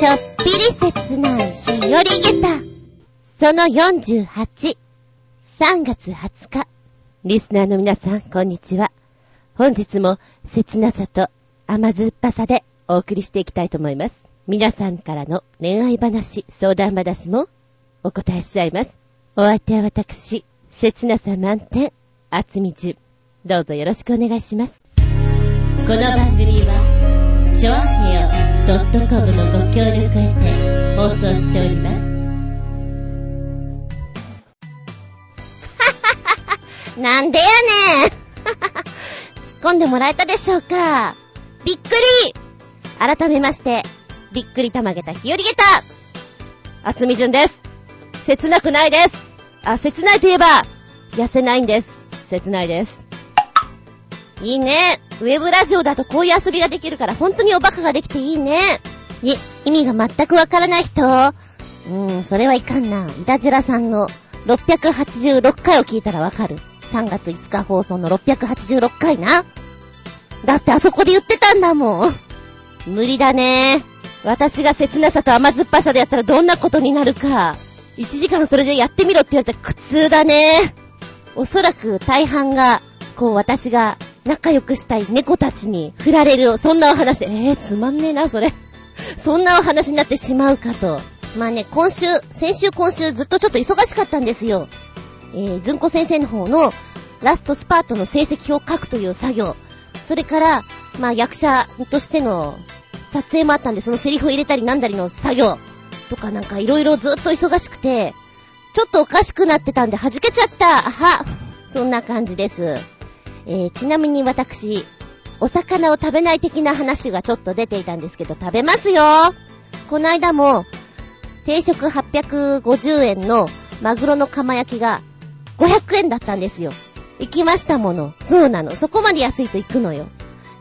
ちょっぴり切ない日和げた。その48、3月20日。リスナーの皆さん、こんにちは。本日も切なさと甘酸っぱさでお送りしていきたいと思います。皆さんからの恋愛話、相談話もお答えしちゃいます。お相手は私、切なさ満点、厚み純。どうぞよろしくお願いします。この番組は、ちょあへよ .com のご協力へて放送しております。なんでやねん突っ込んでもらえたでしょうかびっくり改めまして、びっくりたまげた日和げた厚み順です。切なくないです。あ、切ないといえば、痩せないんです。切ないです。いいね。ウェブラジオだとこういう遊びができるから本当におバカができていいね。い、意味が全くわからない人うーん、それはいかんな。イタジラさんの686回を聞いたらわかる。3月5日放送の686回な。だってあそこで言ってたんだもん。無理だね。私が切なさと甘酸っぱさでやったらどんなことになるか。1時間それでやってみろって言われたら苦痛だね。おそらく大半が、こう私が仲良くしたい猫たちに振られる、そんなお話で、えー、つまんねえな、それ。そんなお話になってしまうかと。まあね、今週、先週今週ずっとちょっと忙しかったんですよ。えー、ずんこ先生の方のラストスパートの成績表を書くという作業。それから、まあ役者としての撮影もあったんで、そのセリフを入れたりなんだりの作業とかなんかいろいろずっと忙しくて、ちょっとおかしくなってたんで弾けちゃったあはそんな感じです。えー、ちなみに私、お魚を食べない的な話がちょっと出ていたんですけど、食べますよこの間も、定食850円のマグロの釜焼きが500円だったんですよ。行きましたもの。そうなの。そこまで安いと行くのよ。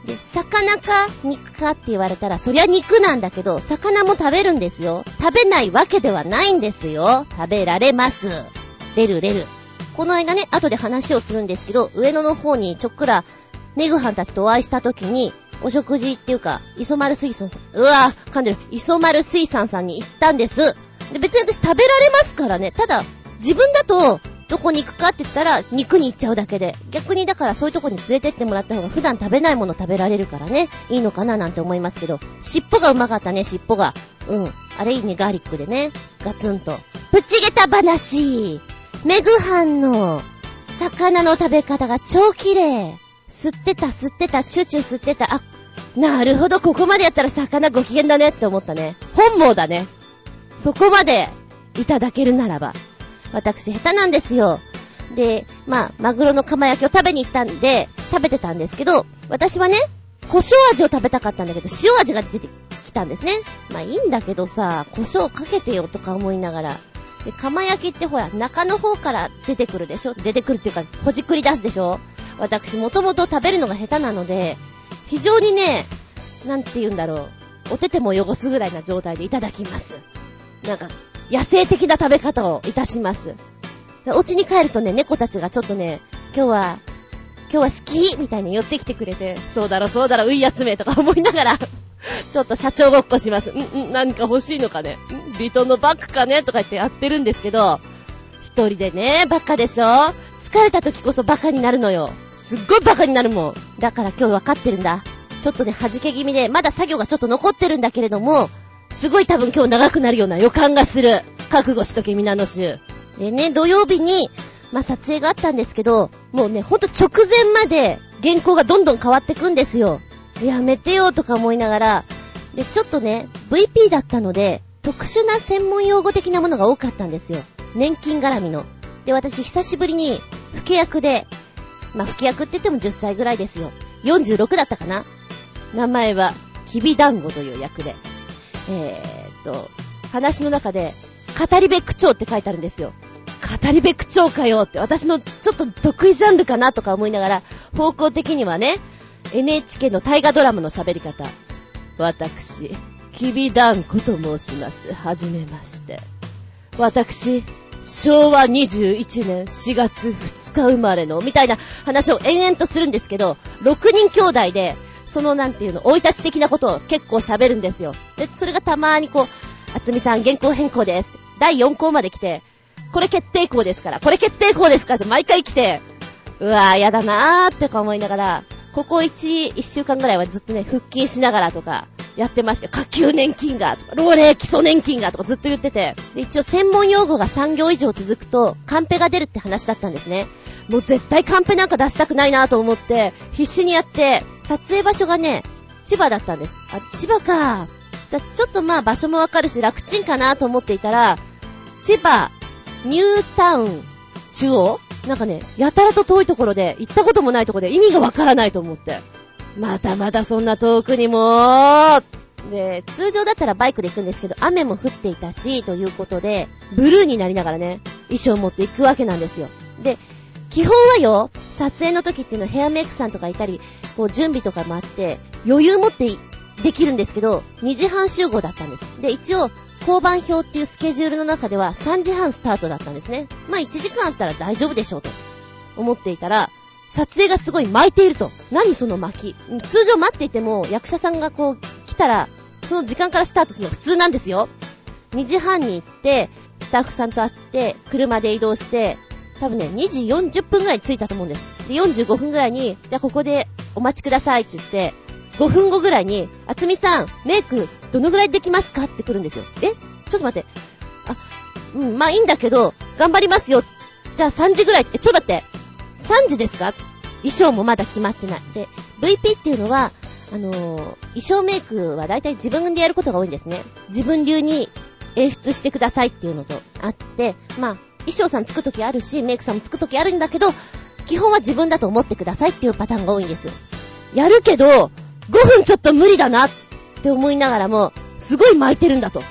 で、魚か肉かって言われたら、そりゃ肉なんだけど、魚も食べるんですよ。食べないわけではないんですよ。食べられます。レルレル。この間ね、後で話をするんですけど、上野の方にちょっくら、ネグハンたちとお会いした時に、お食事っていうか、磯丸水産さん、うわぁ、噛んでる、磯丸水産さんに行ったんです。で、別に私食べられますからね。ただ、自分だと、どこに行くかって言ったら、肉に行っちゃうだけで。逆にだからそういうとこに連れてってもらった方が普段食べないもの食べられるからね、いいのかななんて思いますけど、尻尾がうまかったね、尻尾が。うん。あれいいね、ガーリックでね。ガツンと。プチゲタ話。メグハンの魚の食べ方が超綺麗。吸ってた、吸ってた、チューチュー吸ってた。あ、なるほど、ここまでやったら魚ご機嫌だねって思ったね。本望だね。そこまでいただけるならば。私下手なんですよ。で、まあ、マグロの釜焼きを食べに行ったんで、食べてたんですけど、私はね、胡椒味を食べたかったんだけど、塩味が出てきたんですね。まあいいんだけどさ、胡椒かけてよとか思いながら。で、釜焼きってほら、中の方から出てくるでしょ？出てくるっていうか、ほじくり出すでしょ？私、もともと食べるのが下手なので、非常にね、なんて言うんだろう。お手手も汚すぐらいな状態でいただきます。なんか、野生的な食べ方をいたします。お家に帰るとね、猫たちがちょっとね、今日は、今日は好きみたいに寄ってきてくれて、そうだろそうだろ、うい休めとか思いながら ちょっと社長ごっこします。ん、ん、何か欲しいのかね？ん？ビトンのバッグかね？とか言ってやってるんですけど、一人でね、バカでしょ？疲れた時こそバカになるのよ。すっごいバカになるもん。だから今日分かってるんだ。ちょっとね、弾け気味で、まだ作業がちょっと残ってるんだけれども、すごい多分今日長くなるような予感がする。覚悟しとけ、皆の衆。でね、土曜日に、まあ、撮影があったんですけど、もうね、ほんと直前まで原稿がどんどん変わってくんですよ。やめてよとか思いながら、で、ちょっとね、VP だったので、特殊な専門用語的なものが多かったんですよ。年金絡みの。で、私久しぶりに、老け役で、まあ、老け役って言っても10歳ぐらいですよ。46だったかな名前は、きびだんごという役で。えー、っと、話の中で、語り部口調って書いてあるんですよ。語り部口調かよって、私のちょっと得意ジャンルかなとか思いながら、方向的にはね、NHK の大河ドラマの喋り方。私、きびだんこと申します。はじめまして。私、昭和21年4月2日生まれの、みたいな話を延々とするんですけど、6人兄弟で、そのなんていうの、生い立ち的なことを結構喋るんですよ。で、それがたまーにこう、あつみさん原稿変更です。第4項まで来て、これ決定項ですから、これ決定項ですからって毎回来て、うわぁ、やだなーって思いながら、ここ1、1週間ぐらいはずっとね、腹筋しながらとか、やってましたよ。下級年金が、とか、老齢基礎年金が、とかずっと言ってて。で、一応専門用語が3行以上続くと、カンペが出るって話だったんですね。もう絶対カンペなんか出したくないなと思って、必死にやって、撮影場所がね、千葉だったんです。あ、千葉か。じゃ、ちょっとまあ場所もわかるし楽ちんかなと思っていたら、千葉、ニュータウン、中央なんかね、やたらと遠いところで、行ったこともないところで意味がわからないと思って。まだまだそんな遠くにもで、通常だったらバイクで行くんですけど、雨も降っていたし、ということで、ブルーになりながらね、衣装を持って行くわけなんですよ。で、基本はよ、撮影の時っていうのはヘアメイクさんとかいたり、こう準備とかもあって、余裕持ってできるんですけど、2時半集合だったんです。で、一応、交番表っていうスケジュールの中では3時半スタートだったんですね。まあ1時間あったら大丈夫でしょうと思っていたら、撮影がすごい巻いていると。何その巻き？通常待っていても役者さんがこう来たら、その時間からスタートするの普通なんですよ。2時半に行って、スタッフさんと会って、車で移動して、多分ね、2時40分ぐらい着いたと思うんです。で、45分ぐらいに、じゃあここでお待ちくださいって言って、5分後ぐらいに、あつみさん、メイク、どのぐらいできますか？って来るんですよ。え？ちょっと待って。あ、うん、まあいいんだけど、頑張りますよ。じゃあ3時ぐらい、え、ちょっと待って。3時ですか？衣装もまだ決まってない。で、VP っていうのは、あのー、衣装メイクは大体自分でやることが多いんですね。自分流に演出してくださいっていうのとあって、まあ、衣装さんつくときあるし、メイクさんもつくときあるんだけど、基本は自分だと思ってくださいっていうパターンが多いんです。やるけど、5分ちょっと無理だなって思いながらも、すごい巻いてるんだと。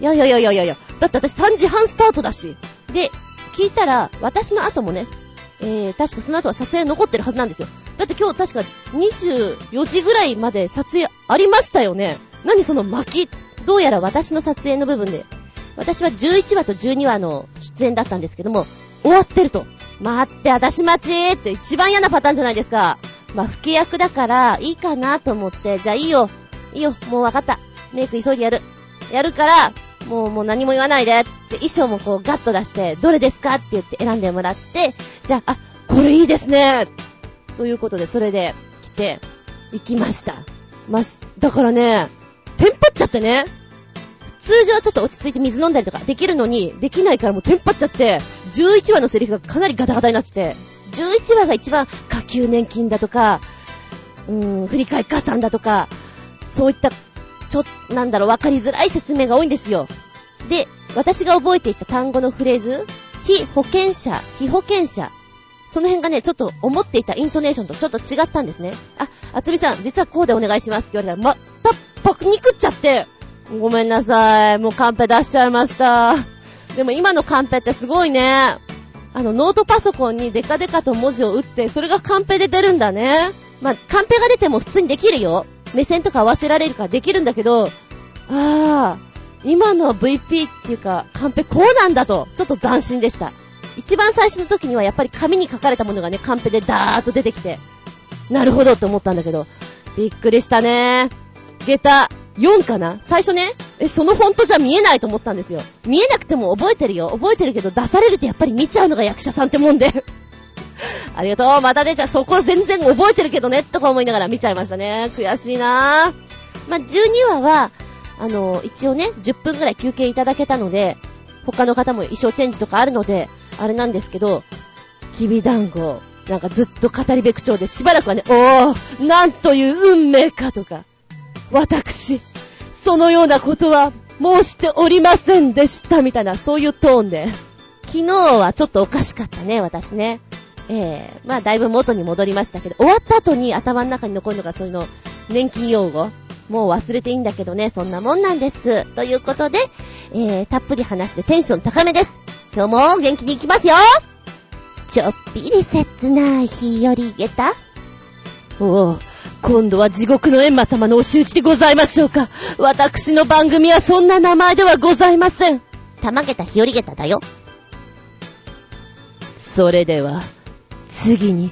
いやいやいやいやいや、だって私3時半スタートだし。で、聞いたら、私の後もね、えー、確かその後は撮影残ってるはずなんですよ。だって今日確か24時ぐらいまで撮影ありましたよね。何その巻き。どうやら私の撮影の部分で、私は11話と12話の出演だったんですけども、終わってると。待って、私待ちって一番嫌なパターンじゃないですか。まあ、吹き役だから、いいかなと思って、じゃあいいよ。いいよ、もうわかった。メイク急いでやる。やるから、もう、もう何も言わないで。って衣装もこうガッと出して、どれですかって言って選んでもらって、じゃあ、あ、これいいですね。ということで、それで来て、行きました。ましだからね、テンパっちゃってね。通常はちょっと落ち着いて水飲んだりとかできるのに、できないからもうテンパっちゃって、11話のセリフがかなりガタガタになってて、11話が一番下級年金だとか、うーん、振り替え加算だとか、そういった、ちょ、なんだろう、わかりづらい説明が多いんですよ。で、私が覚えていた単語のフレーズ、非保険者、非保険者。その辺がね、ちょっと思っていたイントネーションとちょっと違ったんですね。あ、あつみさん、実はこうでお願いしますって言われたら、また、パクニクっちゃって、ごめんなさい。もうカンペ出しちゃいました。でも今のカンペってすごいね。あの、ノートパソコンにデカデカと文字を打って、それがカンペで出るんだね。まあ、カンペが出ても普通にできるよ。目線とか合わせられるからできるんだけど、ああ、今の VP っていうか、カンペこうなんだと、ちょっと斬新でした。一番最初の時にはやっぱり紙に書かれたものがね、カンペでダーッと出てきて、なるほどって思ったんだけど、びっくりしたね。下駄、4かな？最初ね、え、そのフォントじゃ見えないと思ったんですよ。見えなくても覚えてるよ。覚えてるけど出されるとやっぱり見ちゃうのが役者さんってもんで。ありがとう。またね、じゃあそこ全然覚えてるけどね、とか思いながら見ちゃいましたね。悔しいなぁ。まあ、12話は、あの、一応ね、10分くらい休憩いただけたので、他の方も衣装チェンジとかあるので、あれなんですけど、きび団子、なんかずっと語りべく調でしばらくはね、おー、なんという運命かとか、私、そのようなことは申しておりませんでしたみたいな、そういうトーンで。昨日はちょっとおかしかったね、私ね。ええー、まあだいぶ元に戻りましたけど、終わった後に頭の中に残るのがそういうの、年金用語。もう忘れていいんだけどね、そんなもんなんです。ということで、えー、たっぷり話してテンション高めです。今日も元気に行きますよちょっぴり切ない日よりげた。おぉ、今度は地獄の閻魔様のお仕打ちでございましょうか。私の番組はそんな名前ではございません。たまげた日和げただよ。それでは、次に、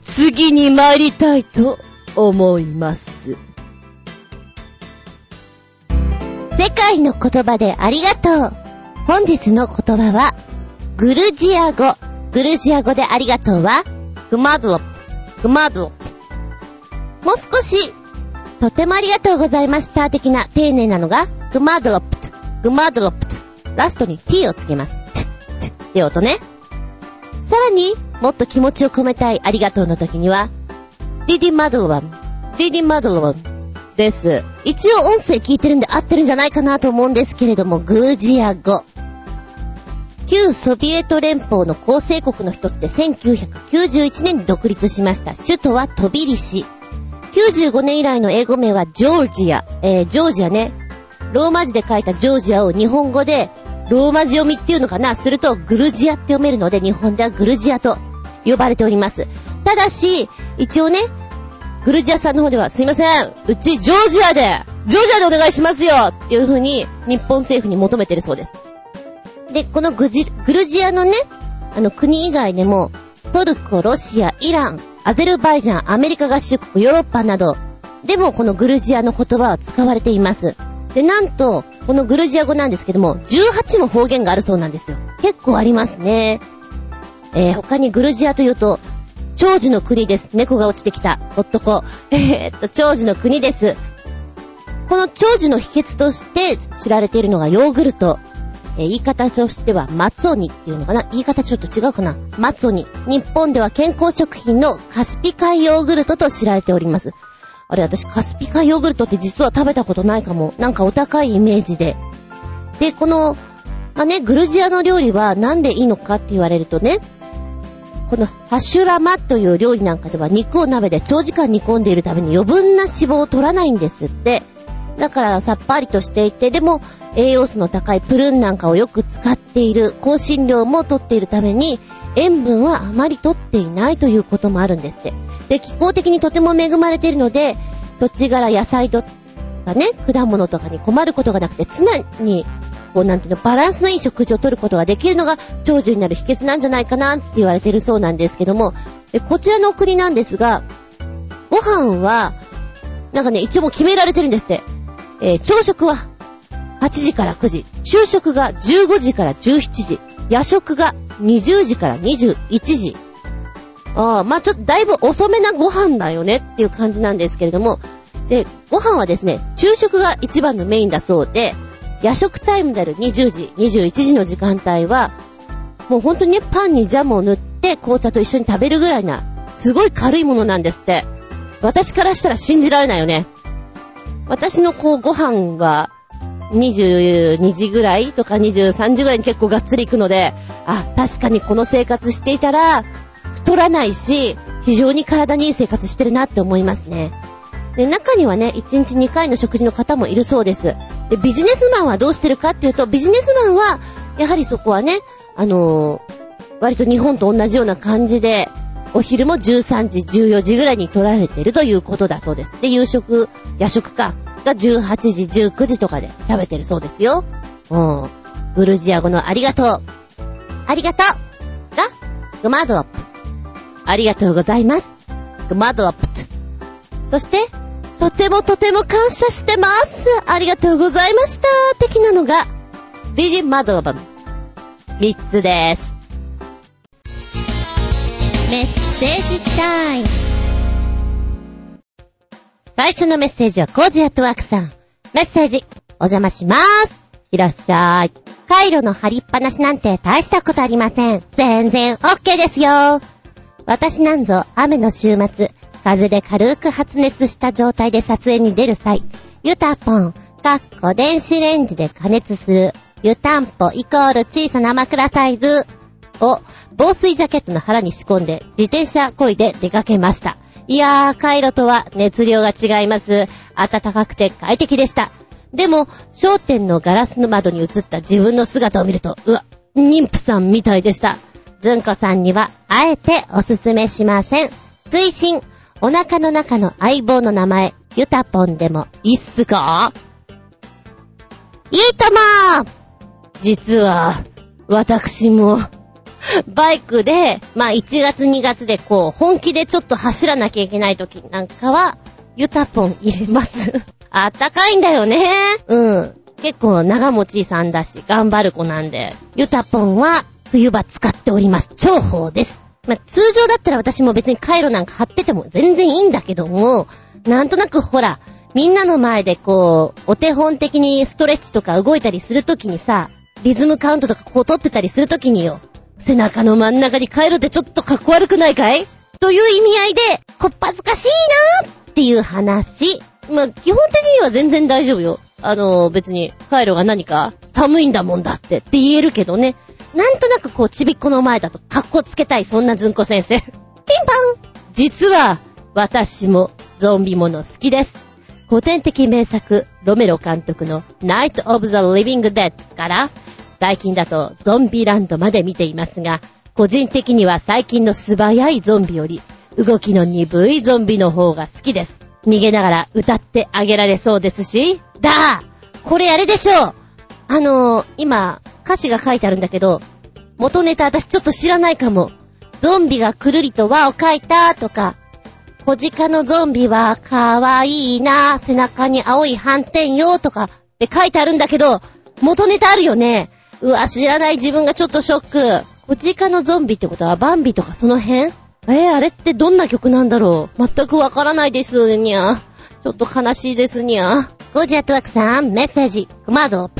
次に参りたいと思います。世界の言葉でありがとう。本日の言葉は、グルジア語。グルジア語でありがとうは、グマドロ。グマドロ。もう少し、とてもありがとうございました的な丁寧なのが、გმადლობთ、გმადლობთ、ラストに t をつけます。チッ、チッって音ね。さらに、もっと気持ちを込めたいありがとうの時には、დიდი მადლობა、დიდი მადლობაです。一応音声聞いてるんで合ってるんじゃないかなと思うんですけれども、グルジア語。旧ソビエト連邦の構成国の一つで1991年に独立しました。首都はトビリシ。95年以来の英語名はジョージア。えー、ジョージアね。ローマ字で書いたジョージアを日本語でローマ字読みっていうのかなするとグルジアって読めるので日本ではグルジアと呼ばれております。ただし、一応ね、グルジアさんの方ではすいません、うちジョージアで、ジョージアでお願いしますよっていう風に日本政府に求めてるそうです。で、このグジグルジアのね、あの国以外でも、トルコ、ロシア、イラン、アゼルバイジャン、アメリカ合衆国、ヨーロッパなど、でもこのグルジアの言葉は使われています。で、なんと、このグルジア語なんですけども、18も方言があるそうなんですよ。結構ありますね。えー、他にグルジアというと、長寿の国です。猫が落ちてきた。男。えー、っと、長寿の国です。この長寿の秘訣として知られているのがヨーグルト。えー、言い方としては、松鬼っていうのかな？言い方ちょっと違うかな？松鬼。日本では健康食品のカスピ海ヨーグルトと知られております。あれ、私、カスピカヨーグルトって実は食べたことないかも。なんかお高いイメージで。で、この、まあね、グルジアの料理はなんでいいのかって言われるとね、このハシュラマという料理なんかでは肉を鍋で長時間煮込んでいるために余分な脂肪を取らないんですって。だからさっぱりとしていて、でも栄養素の高いプルーンなんかをよく使っている、香辛料も取っているために、塩分はあまり取っていないということもあるんですって。で、気候的にとても恵まれているので、土地柄野菜とかね、果物とかに困ることがなくて、常に、こうなんていうの、バランスのいい食事をとることができるのが長寿になる秘訣なんじゃないかなって言われてるそうなんですけども、こちらの国なんですが、ご飯は、なんかね、一応もう決められてるんですって。えー、朝食は8時から9時、昼食が15時から17時、夜食が20時から21時、ああ、まあちょっとだいぶ遅めなご飯だよねっていう感じなんですけれども、で、ご飯はですね、昼食が一番のメインだそうで、夜食タイムである20時、21時の時間帯は、もう本当にね、パンにジャムを塗って紅茶と一緒に食べるぐらいな、すごい軽いものなんですって。私からしたら信じられないよね。私のこうご飯は、22時ぐらいとか23時ぐらいに結構がっつり行くので、あ、確かにこの生活していたら、太らないし、非常に体にいい生活してるなって思いますね。で、中にはね、1日2回の食事の方もいるそうです。で、ビジネスマンはどうしてるかっていうと、ビジネスマンは、やはりそこはね、あのー、割と日本と同じような感じで、お昼も13時、14時ぐらいに取られてるということだそうです。で、夕食、夜食か、が18時、19時とかで食べてるそうですよ。うん。グルジア語のありがとう。ありがとうが、グマドロップ。ありがとうございます。グマドアップそして、とてもとても感謝してます。ありがとうございました。的なのが、ビジマドバム。3つです。メッセージタイム。最初のメッセージはコージアットワークさん。メッセージ、お邪魔しまーす。いらっしゃい。カイロの貼りっぱなしなんて大したことありません。全然 OK ですよ。私なんぞ雨の週末、風で軽く発熱した状態で撮影に出る際、ユタポン、かっこ電子レンジで加熱する、湯たんぽイコール小さな枕サイズを防水ジャケットの腹に仕込んで自転車漕いで出かけました。いやー、回路とは熱量が違います。暖かくて快適でした。でも、商店のガラスの窓に映った自分の姿を見ると、うわ、妊婦さんみたいでした。ずんこさんには、あえておすすめしません。追伸、お腹の中の相棒の名前、ゆたぽんでもいいっすか？いいとも実は、私も、バイクで、まあ1月2月でこう、本気でちょっと走らなきゃいけない時なんかは、ユタポン入れます。あったかいんだよね。うん。結構長持ちさんだし、頑張る子なんで、ユタポンは冬場使っております。重宝です。まあ、通常だったら私も別に回路なんか貼ってても全然いいんだけども、なんとなくほら、みんなの前でこう、お手本的にストレッチとか動いたりするときにさ、リズムカウントとかこう取ってたりするときによ、背中の真ん中に帰るってちょっとかっこ悪くないかい？という意味合いで、こっぱずかしいなーっていう話。まあ、基本的には全然大丈夫よ。あの、別に、カイロが何か寒いんだもんだってって言えるけどね。なんとなくこう、ちびっこの前だと格好つけたい、そんなずんこ先生。ピンポン実は、私もゾンビもの好きです。古典的名作、ロメロ監督の Night of the Living Dead から、最近だとゾンビランドまで見ていますが、個人的には最近の素早いゾンビより、動きの鈍いゾンビの方が好きです。逃げながら歌ってあげられそうですし、だこれあれでしょうあのー、今、歌詞が書いてあるんだけど、元ネタ私ちょっと知らないかも。ゾンビがくるりと輪を描いたとか、小鹿のゾンビはかわいいな、背中に青い斑点よとかって書いてあるんだけど、元ネタあるよね。うわ、知らない自分がちょっとショック。小鹿のゾンビってことはバンビとかその辺？えー、あれってどんな曲なんだろう？全くわからないですにゃ。ちょっと悲しいですにゃ。ゴジアトワクさん、メッセージ、コマド。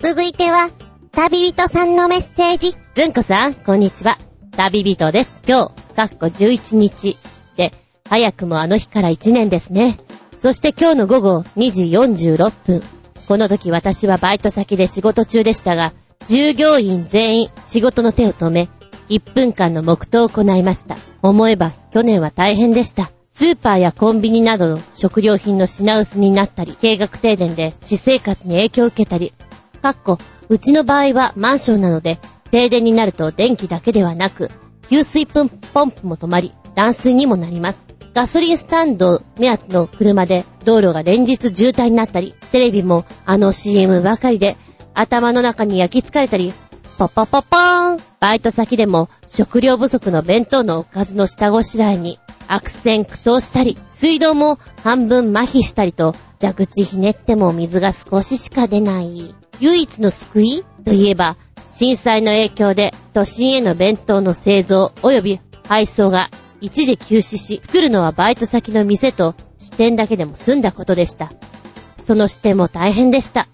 続いては、旅人さんのメッセージ。ずんこさん、こんにちは。旅人です。今日、かっこ11日で、早くもあの日から1年ですね。そして今日の午後2時46分。この時私はバイト先で仕事中でしたが、従業員全員仕事の手を止め、1分間の黙祷を行いました。思えば去年は大変でした。スーパーやコンビニなどの食料品の品薄になったり、計画停電で私生活に影響を受けたり、かっこ、うちの場合はマンションなので、停電になると電気だけではなく、給水ポンプも止まり、断水にもなります。ガソリンスタンド目当ての車で道路が連日渋滞になったり、テレビもあの CM ばかりで頭の中に焼き付かれたり、ポポポポーンバイト先でも食料不足の弁当のおかずの下ごしらえに悪戦苦闘したり、水道も半分麻痺したりと蛇口ひねっても水が少ししか出ない。唯一の救いといえば、震災の影響で都心への弁当の製造及び配送が一時休止し、作るのはバイト先の店と支店だけでも済んだことでした。その支店も大変でした。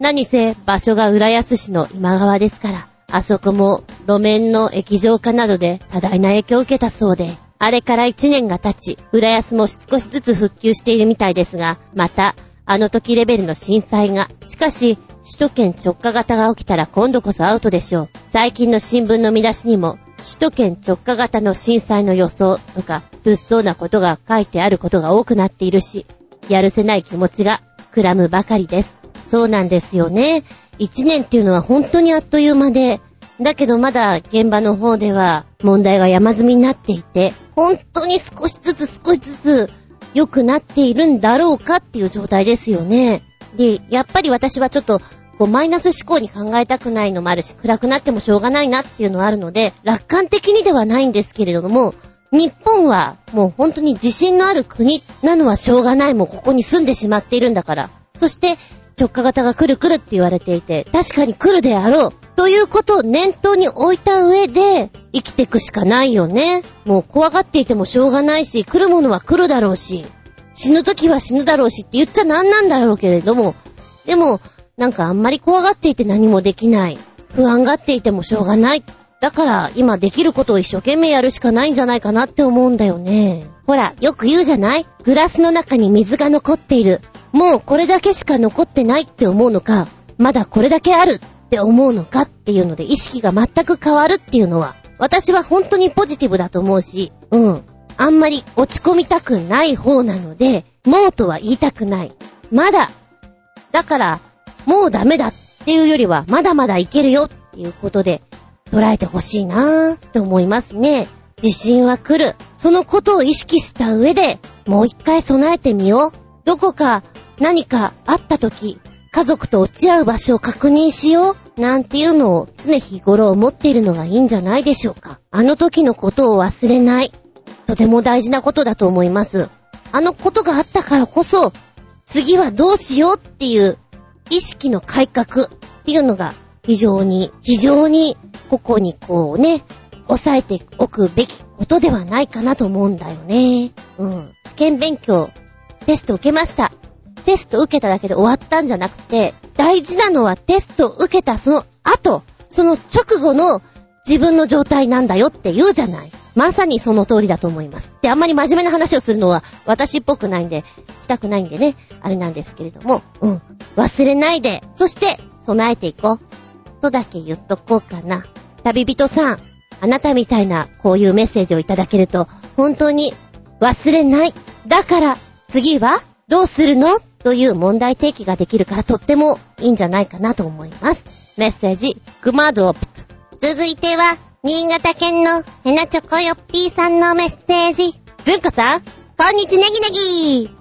何せ場所が浦安市の今川ですから、あそこも路面の液状化などで多大な影響を受けたそうで、あれから1年が経ち、浦安も少しずつ復旧しているみたいですが、また、あの時レベルの震災が、しかし、首都圏直下型が起きたら今度こそアウトでしょう。最近の新聞の見出しにも、首都圏直下型の震災の予想とか、物騒なことが書いてあることが多くなっているし、やるせない気持ちがくらむばかりです。そうなんですよね。一年っていうのは本当にあっという間で、だけどまだ現場の方では問題が山積みになっていて、本当に少しずつ少しずつ良くなっているんだろうかっていう状態ですよね。で、やっぱり私はちょっとこうマイナス思考に考えたくないのもあるし、暗くなってもしょうがないなっていうのはあるので、楽観的にではないんですけれども、日本はもう本当に自信のある国なのはしょうがない。もうここに住んでしまっているんだから。そして直下型が来る来るって言われていて、確かに来るであろう。ということを念頭に置いた上で、生きていくしかないよね。もう怖がっていてもしょうがないし、来るものは来るだろうし、死ぬ時は死ぬだろうしって言っちゃなんなんだろうけれども、でも、なんかあんまり怖がっていて何もできない。不安がっていてもしょうがない。だから今できることを一生懸命やるしかないんじゃないかなって思うんだよね。ほら、よく言うじゃない？グラスの中に水が残っている。もうこれだけしか残ってないって思うのか、まだこれだけあるって思うのかっていうので意識が全く変わるっていうのは、私は本当にポジティブだと思うし、うん。あんまり落ち込みたくない方なので、もうとは言いたくない。まだ。だから、もうダメだっていうよりは、まだまだいけるよっていうことで、捉えてほしいなーって思いますね。地震は来る。そのことを意識した上で、もう一回備えてみよう。どこか何かあった時、家族と落ち合う場所を確認しよう。なんていうのを常日頃思っているのがいいんじゃないでしょうか。あの時のことを忘れない。とても大事なことだと思います。あのことがあったからこそ、次はどうしようっていう意識の改革っていうのが非常に、非常にここにこうね、抑えておくべきことではないかなと思うんだよね。うん。試験勉強、テスト受けました。テスト受けただけで終わったんじゃなくて、大事なのはテスト受けたその後、その直後の自分の状態なんだよって言うじゃない。まさにその通りだと思います。で、あんまり真面目な話をするのは私っぽくないんで、したくないんでね、あれなんですけれども、うん。忘れないで、そして備えていこう。とだけ言っとこうかな。旅人さん、あなたみたいなこういうメッセージをいただけると、本当に忘れない。だから、次はどうするの？という問題提起ができるからとってもいいんじゃないかなと思います。メッセージ、グマドオプト。続いては、新潟県のヘナチョコヨッピーさんのメッセージ。ずんこさん、こんにちネギネギ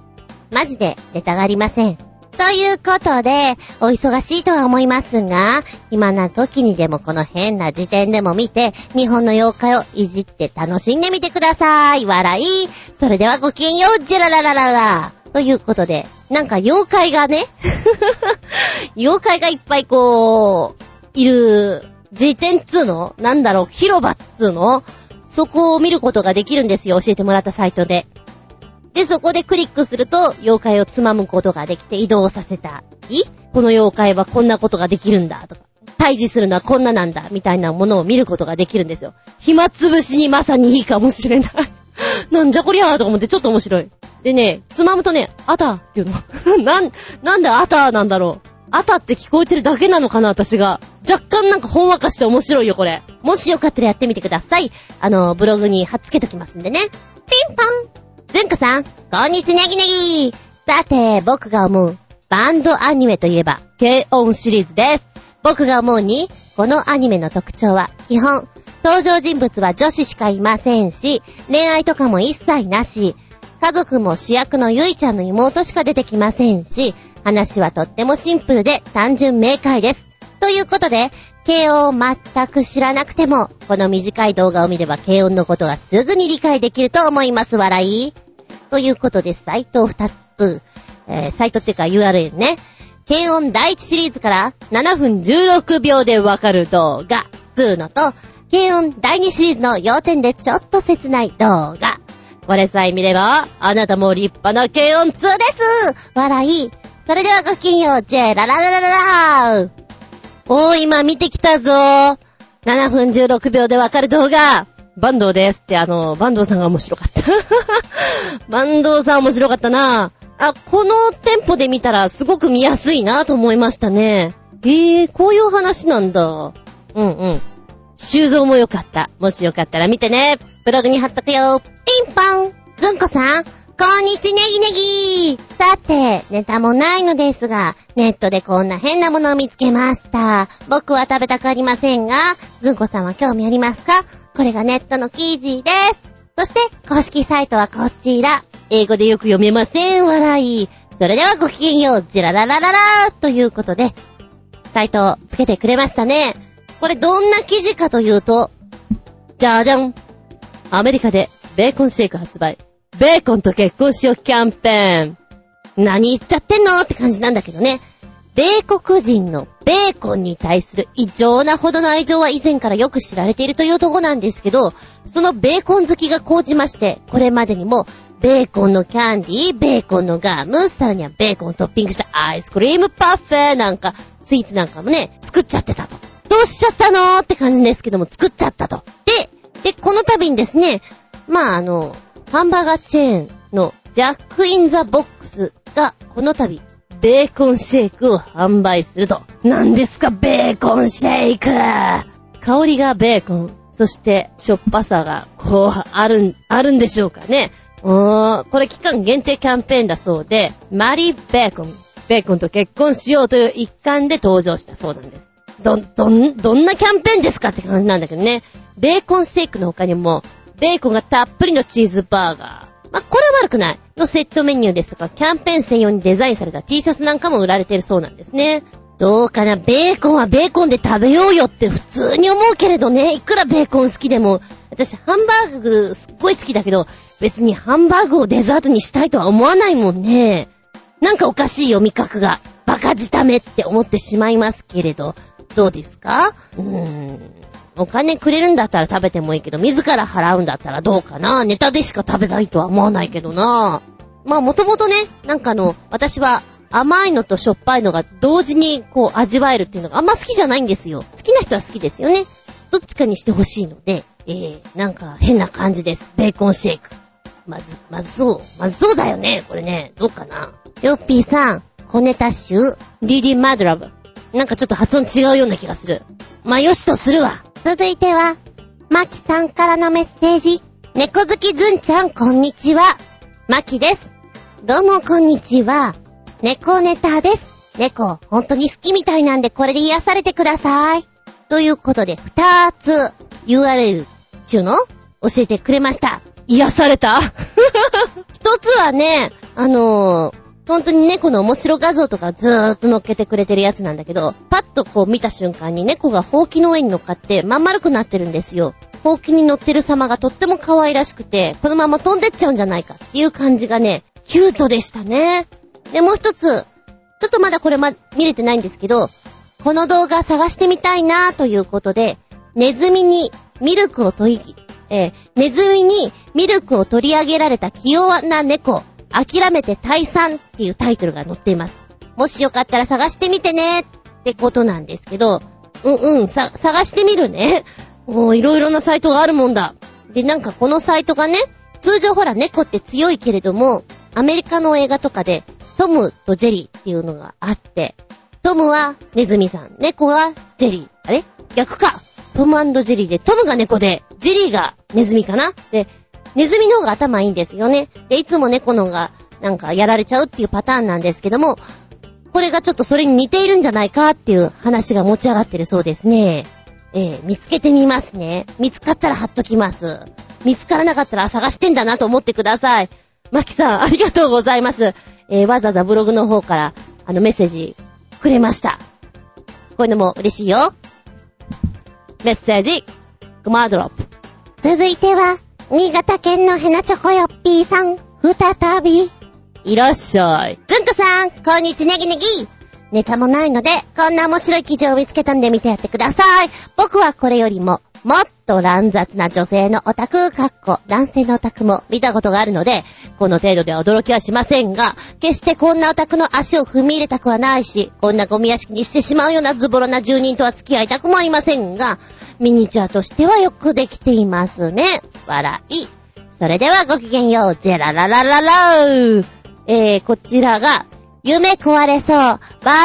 マジでネタがありません。ということで、お忙しいとは思いますが、今な時にでもこの変な時点でも見て、日本の妖怪をいじって楽しんでみてください。笑い。それではごきげんよう、ジェラララララ。ということで、なんか妖怪がね 妖怪がいっぱいこう、いる、辞典っつうの？なんだろう、広場っつうの？そこを見ることができるんですよ、教えてもらったサイトで。で、そこでクリックすると、妖怪をつまむことができて移動させたいこの妖怪はこんなことができるんだ、とか。退治するのはこんななんだ、みたいなものを見ることができるんですよ。暇つぶしにまさにいいかもしれない なんじゃこりゃーとか思ってちょっと面白い。でね、つまむとね、あたっていうの。なん、なんであたなんだろう。あたって聞こえてるだけなのかな、私が。若干なんかほんわかして面白いよ、これ。もしよかったらやってみてください。あの、ブログに貼っつけときますんでね。ピンポンずんこさん、こんにちネギネギさて、僕が思う、バンドアニメといえば、軽音シリーズです。僕が思うに、このアニメの特徴は、基本、登場人物は女子しかいませんし、恋愛とかも一切なし、家族も主役のゆいちゃんの妹しか出てきませんし、話はとってもシンプルで単純明快です。ということで、軽音全く知らなくても、この短い動画を見れば軽音のことがすぐに理解できると思います、笑い。ということで、サイトを2つ、えー、サイトっていうか URL ね。軽音第1シリーズから7分16秒でわかる動画、2のと、軽音第2シリーズの要点でちょっと切ない動画。これさえ見れば、あなたも立派な軽音2です笑い。それではごきげんよう、ジェララララララーおー、今見てきたぞー。7分16秒でわかる動画。バンドですって、あの、バンドさんが面白かった。バンドさん面白かったなあ、このテンポで見たらすごく見やすいなと思いましたね。へえー、こういう話なんだ。うんうん。修造も良かった。もしよかったら見てね。ブログに貼っとくよ。ピンポン。ずんこさんこんにちネギネギさて、ネタもないのですが、ネットでこんな変なものを見つけました。僕は食べたくありませんが、ずんこさんは興味ありますか？これがネットの記事です。そして、公式サイトはこちら。英語でよく読めません、笑い。それではごきげんよう、ジラララララーということで、サイトをつけてくれましたね。これどんな記事かというと、じゃじゃんアメリカでベーコンシェイク発売。ベーコンと結婚しようキャンペーン。何言っちゃってんのって感じなんだけどね。米国人のベーコンに対する異常なほどの愛情は以前からよく知られているというとこなんですけど、そのベーコン好きが高じまして、これまでにも、ベーコンのキャンディー、ベーコンのガム、さらにはベーコンをトッピングしたアイスクリームパフェなんか、スイーツなんかもね、作っちゃってたと。どうしちゃったのって感じですけども、作っちゃったと。で、で、この度にですね、まああの、ハンバーガーチェーンのジャックインザボックスがこの度ベーコンシェイクを販売すると。何ですか、ベーコンシェイク香りがベーコン、そしてしょっぱさがこうあるん、あるんでしょうかね。おーん、これ期間限定キャンペーンだそうで、マリベーコン、ベーコンと結婚しようという一環で登場したそうなんです。ど、どん、どんなキャンペーンですかって感じなんだけどね。ベーコンシェイクの他にも、ベーコンがたっぷりのチーズバーガー。まあ、これは悪くない。のセットメニューですとか、キャンペーン専用にデザインされた T シャツなんかも売られてるそうなんですね。どうかな、ベーコンはベーコンで食べようよって普通に思うけれどね、いくらベーコン好きでも、私ハンバーグすっごい好きだけど、別にハンバーグをデザートにしたいとは思わないもんね。なんかおかしいよ、味覚が。バカ舌めって思ってしまいますけれど、どうですか？うーん。お金くれるんだったら食べてもいいけど、自ら払うんだったらどうかな？ネタでしか食べたいとは思わないけどなまあもともとね、なんかあの、私は甘いのとしょっぱいのが同時にこう味わえるっていうのがあんま好きじゃないんですよ。好きな人は好きですよね。どっちかにしてほしいので、えー、なんか変な感じです。ベーコンシェイク。まず、まずそう。まずそうだよね。これね。どうかな？ヨッピーさん、コネタッシュ、ディディマドラブ。なんかちょっと発音違うような気がする。まあ、よしとするわ。続いては、マキさんからのメッセージ。猫好きずんちゃん、こんにちは。マキです。どうも、こんにちは。猫ネタです。猫、ほんとに好きみたいなんで、これで癒されてください。ということで、二つ URL 中の？教えてくれました。癒された？一つはね、あのー、本当に猫の面白画像とかずーっと乗っけてくれてるやつなんだけど、パッとこう見た瞬間に猫がほうきの上に乗っかってまん丸くなってるんですよ。ほうきに乗ってる様がとっても可愛らしくて、このまま飛んでっちゃうんじゃないかっていう感じがね、キュートでしたね。で、もう一つ、ちょっとまだこれま、見れてないんですけど、この動画探してみたいなということで、ネズミにミルクを取り、えー、ネズミにミルクを取り上げられた器用な猫諦めて退散っていうタイトルが載っています。もしよかったら探してみてねってことなんですけど、うんうん、さ、探してみるね。もういろいろなサイトがあるもんだ。で、なんかこのサイトがね、通常ほら猫って強いけれども、アメリカの映画とかで、トムとジェリーっていうのがあって、トムはネズミさん、猫がジェリー。あれ？逆か。トムジェリーで、トムが猫で、ジェリーがネズミかな？で、ネズミの方が頭いいんですよね。で、いつも猫の方がなんかやられちゃうっていうパターンなんですけども、これがちょっとそれに似ているんじゃないかっていう話が持ち上がってるそうですね。えー、見つけてみますね。見つかったら貼っときます。見つからなかったら探してんだなと思ってください。マキさん、ありがとうございます。えー、わざわざブログの方から、あの、メッセージくれました。こういうのも嬉しいよ。メッセージ、コマードロップ。続いては、新潟県のヘナチョコヨッピーさん、再び。いらっしゃい。ずんとさん、こんにちネギネギ。ネタもないので、こんな面白い記事を見つけたんで見てやってください。僕はこれよりも、もっと乱雑な女性のオタク、かっこ、男性のオタクも見たことがあるので、この程度では驚きはしませんが、決してこんなオタクの足を踏み入れたくはないし、こんなゴミ屋敷にしてしまうようなズボロな住人とは付き合いたくもありませんが、ミニチュアとしてはよくできていますね。笑い。それではごきげんよう、ジェラララララー。えー、こちらが、夢壊れそう、バ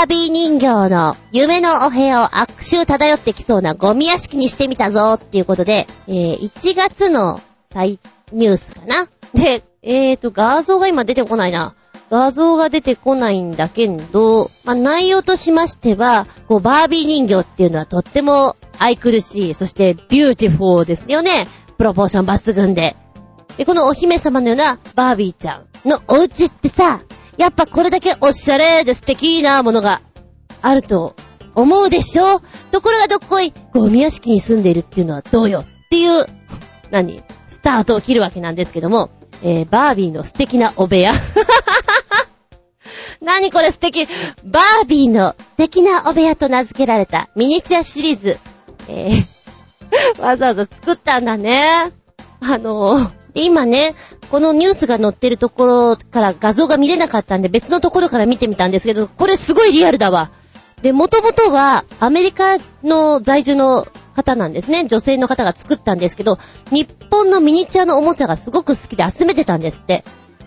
ービー人形の夢のお部屋を悪臭漂ってきそうなゴミ屋敷にしてみたぞっていうことで、えー、1月の再ニュースかな。で、えーと、画像が今出てこないな。画像が出てこないんだけど、まあ、内容としましては、こう、バービー人形っていうのはとっても愛くるしい、そして beautiful ですよね。プロポーション抜群で。で、このお姫様のようなバービーちゃんのお家ってさ、やっぱこれだけおしゃれで素敵なものがあると思うでしょ？ところがどっこい、ゴミ屋敷に住んでいるっていうのはどうよっていう、何？スタートを切るわけなんですけども、えー、バービーの素敵なお部屋。何これ素敵。バービーの素敵なお部屋と名付けられたミニチュアシリーズ。えー、わざわざ作ったんだね。あのー、で今ね、このニュースが載ってるところから画像が見れなかったんで別のところから見てみたんですけど、これすごいリアルだわ。で、もともとはアメリカの在住の方なんですね。女性の方が作ったんですけど、日本のミニチュアのおもちゃがすごく好きで集めてたんですって。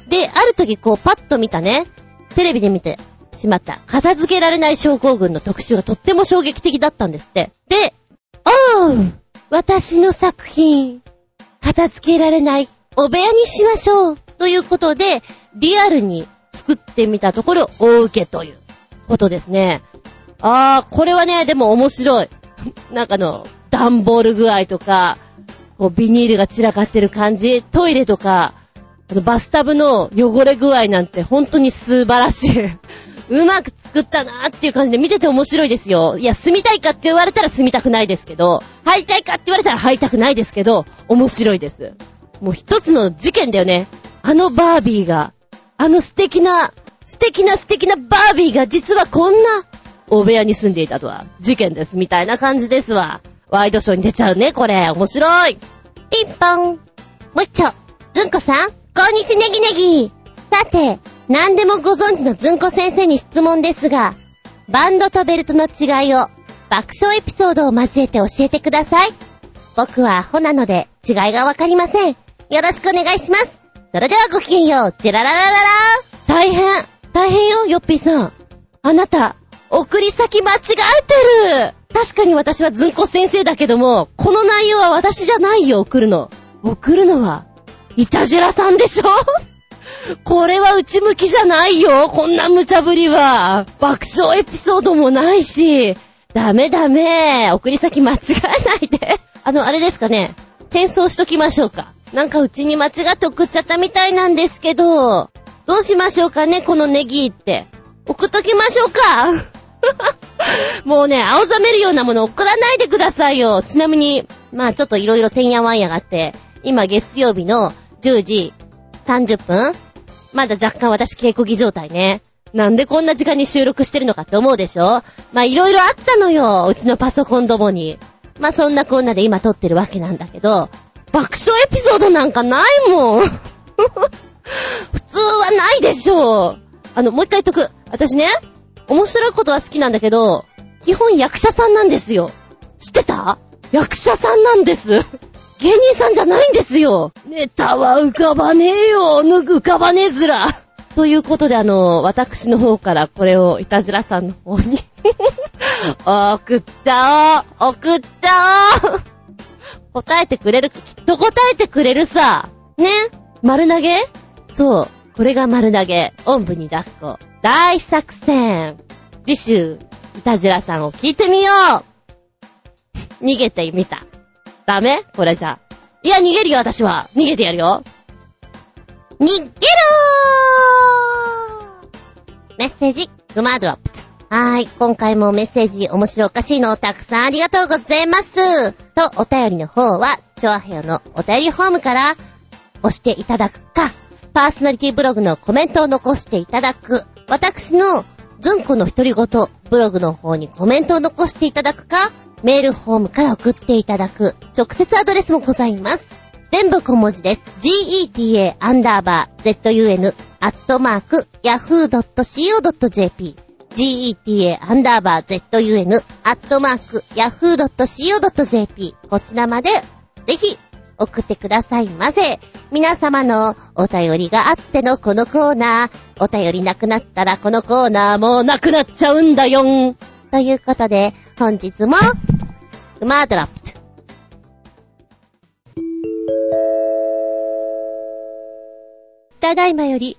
で、ある時こうパッと見たね、テレビで見てしまった、片付けられない症候群の特集がとっても衝撃的だったんですって。で、おう私の作品、片付けられないお部屋にしましょうということで、リアルに作ってみたところ、大受けということですね。あー、これはね、でも面白い。なんかの、段ボール具合とか、こう、ビニールが散らかってる感じ、トイレとか、バスタブの汚れ具合なんて本当に素晴らしい。うまく作ったなーっていう感じで見てて面白いですよ。いや、住みたいかって言われたら住みたくないですけど、入りたいかって言われたら入りたくないですけど、面白いです。もう一つの事件だよね。あのバービーが、あの素敵な、素敵な素敵なバービーが実はこんな、大部屋に住んでいたとは、事件です、みたいな感じですわ。ワイドショーに出ちゃうね、これ。面白い。ピンポン。もう一丁。ずんこさん、こんにちネギネギ。さて、何でもご存知のずんこ先生に質問ですが、バンドとベルトの違いを爆笑エピソードを交えて教えてください。僕はアホなので違いがわかりません。よろしくお願いします。それではごきげんよう。ジェラララララ。大変。大変よ、ヨッピーさん。あなた、送り先間違えてる。確かに私はずんこ先生だけども、この内容は私じゃないよ、送るの。送るのは、イタジェラさんでしょ？これは内向きじゃないよこんな無茶ぶりは。爆笑エピソードもないし。ダメダメ。送り先間違えないで。あの、あれですかね転送しときましょうか。なんかうちに間違って送っちゃったみたいなんですけど、どうしましょうかねこのネギって。送っときましょうか もうね、青ざめるようなもの送らないでくださいよ。ちなみに、まあちょっといろいろてんやわんやがあって、今月曜日の10時30分まだ若干私稽古着状態ね。なんでこんな時間に収録してるのかって思うでしょまあいろいろあったのよ。うちのパソコンどもに。まあそんなこんなで今撮ってるわけなんだけど、爆笑エピソードなんかないもん。普通はないでしょう。あの、もう一回言っとく。私ね、面白いことは好きなんだけど、基本役者さんなんですよ。知ってた？役者さんなんです。芸人さんじゃないんですよ。ネタは浮かばねえよ。浮かばねえずら。ということで、あの、私の方からこれをいたずらさんの方に 送っちゃおう送っちゃおう答えてくれる、きっと答えてくれるさ。ね？丸投げ？そう。これが丸投げ。おんぶに抱っこ。大作戦。次週、いたずらさんを聞いてみよう逃げてみた。ダメ？これじゃ。いや、逃げるよ、私は。逃げてやるよ。逃げろーッセージ、グマドロップ。はい。今回もメッセージ面白おかしいのをたくさんありがとうございます。と、お便りの方は、チョアヘヨのお便りフォームから押していただくか、パーソナリティブログのコメントを残していただく、私のズンコの独り言ブログの方にコメントを残していただくか、メールフォームから送っていただく直接アドレスもございます。全部小文字です。geta アンダーバー zun アットマーク yahoo.co.jp geta アンダーバー zun アットマーク yahoo.co.jp こちらまでぜひ送ってくださいませ。皆様のお便りがあってのこのコーナー、お便りなくなったらこのコーナーもうなくなっちゃうんだよん。ということで、本日も、うまードラップ。ただいまより、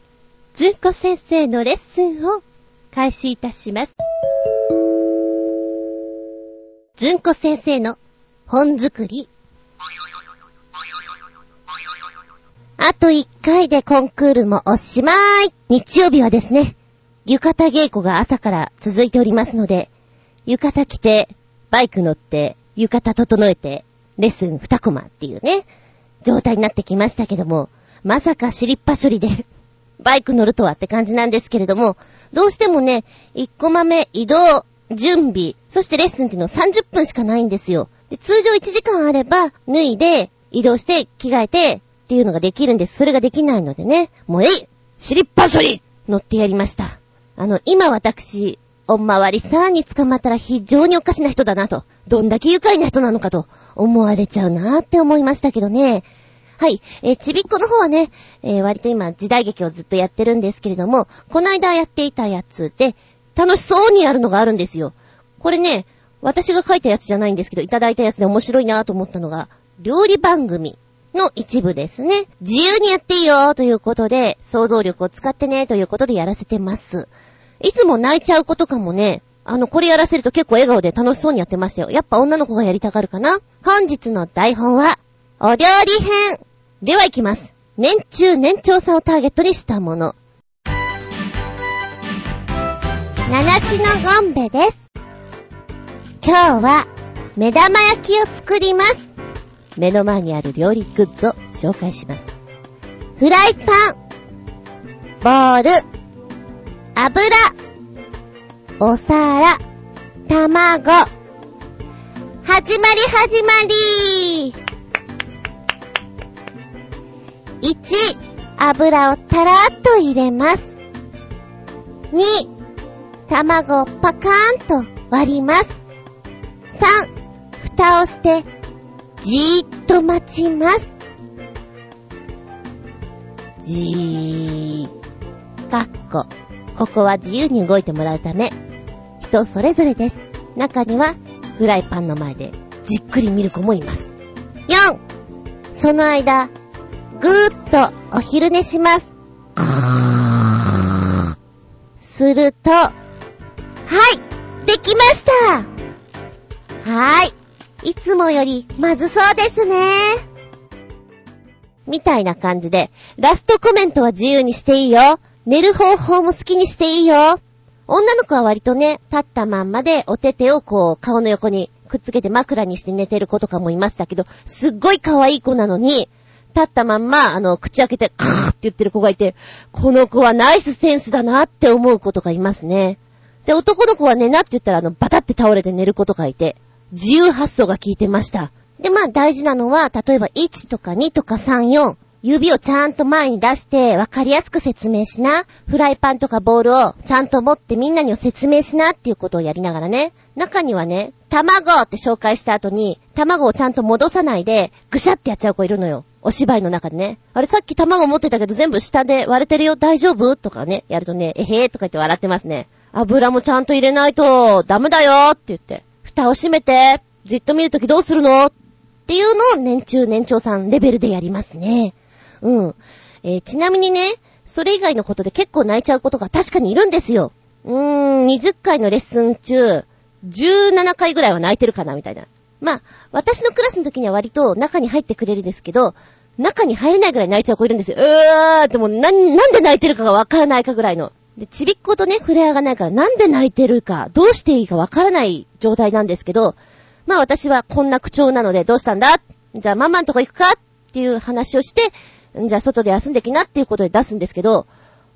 ずんこ先生のレッスンを開始いたします。ずんこ先生の本作り。あと1回でコンクールもおしまい。日曜日はですね、浴衣稽古が朝から続いておりますので、浴衣着て、バイク乗って、浴衣整えて、レッスン2コマっていうね、状態になってきましたけども、まさか尻っぱ処理でバイク乗るとはって感じなんですけれども、どうしてもね、1コマ目、移動、準備、そしてレッスンっていうのは30分しかないんですよ。で、通常1時間あれば、脱いで、移動して、着替えて、っていうのができるんです。それができないのでね、もうえい尻っぱ処理乗ってやりました。あの、今私、おまわりさんに捕まったら非常におかしな人だなと、どんだけ愉快な人なのかと思われちゃうなって思いましたけどね。はい。えー、ちびっこの方はね、えー、割と今時代劇をずっとやってるんですけれども、この間やっていたやつで、楽しそうにやるのがあるんですよ。これね、私が書いたやつじゃないんですけど、いただいたやつで面白いなと思ったのが、料理番組の一部ですね。自由にやっていいよということで、想像力を使ってねということでやらせてます。いつも泣いちゃう子とかもね、あの、これやらせると結構笑顔で楽しそうにやってましたよ。やっぱ女の子がやりたがるかな本日の台本は、お料理編では行きます。年中年長さをターゲットにしたもの。七種のゴンベです。今日は、目玉焼きを作ります。目の前にある料理グッズを紹介します。フライパン、ボール、油、お皿、卵。始まり始まり !1、油をたらっと入れます。2、卵をパカーンと割ります。3、蓋をして、じーっと待ちます。じー。かっこ。ここは自由に動いてもらうため、人それぞれです。中には、フライパンの前でじっくり見る子もいます。4! その間、ぐーっとお昼寝します。すると、はい、できましたはい。いつもよりまずそうですね。みたいな感じで、ラストコメントは自由にしていいよ。寝る方法も好きにしていいよ。女の子は割とね、立ったまんまでお手手をこう顔の横にくっつけて枕にして寝てる子とかもいましたけど、すっごい可愛い子なのに、立ったまんま、あの、口開けて、カーって言ってる子がいて、この子はナイスセンスだなって思う子とかいますね。で、男の子は寝なって言ったら、あの、バタって倒れて寝る子とかいて、自由発想が効いてました。で、まあ大事なのは、例えば1とか2とか3、4、指をちゃんと前に出して分かりやすく説明しな。フライパンとかボールをちゃんと持ってみんなに説明しなっていうことをやりながらね。中にはね、卵って紹介した後に、卵をちゃんと戻さないで、ぐしゃってやっちゃう子いるのよ。お芝居の中でね。あれさっき卵持ってたけど全部下で割れてるよ大丈夫？とかね、やるとね、えへーとか言って笑ってますね。油もちゃんと入れないとダメだよって言って。蓋を閉めて、じっと見るときどうするの？っていうのを年中年長さんレベルでやりますね。うん。えー、ちなみにね、それ以外のことで結構泣いちゃうことが確かにいるんですよ。うーん、20回のレッスン中、17回ぐらいは泣いてるかな、みたいな。まあ、私のクラスの時には割と中に入ってくれるんですけど、中に入れないぐらい泣いちゃう子いるんですよ。うーってもうな、なんで泣いてるかがわからないかぐらいの。で、ちびっことね、触れ合いがないから、なんで泣いてるか、どうしていいかわからない状態なんですけど、まあ私はこんな口調なので、どうしたんだ？じゃあママんとこ行くか？っていう話をして、じゃあ外で休んできな？っていうことで出すんですけど、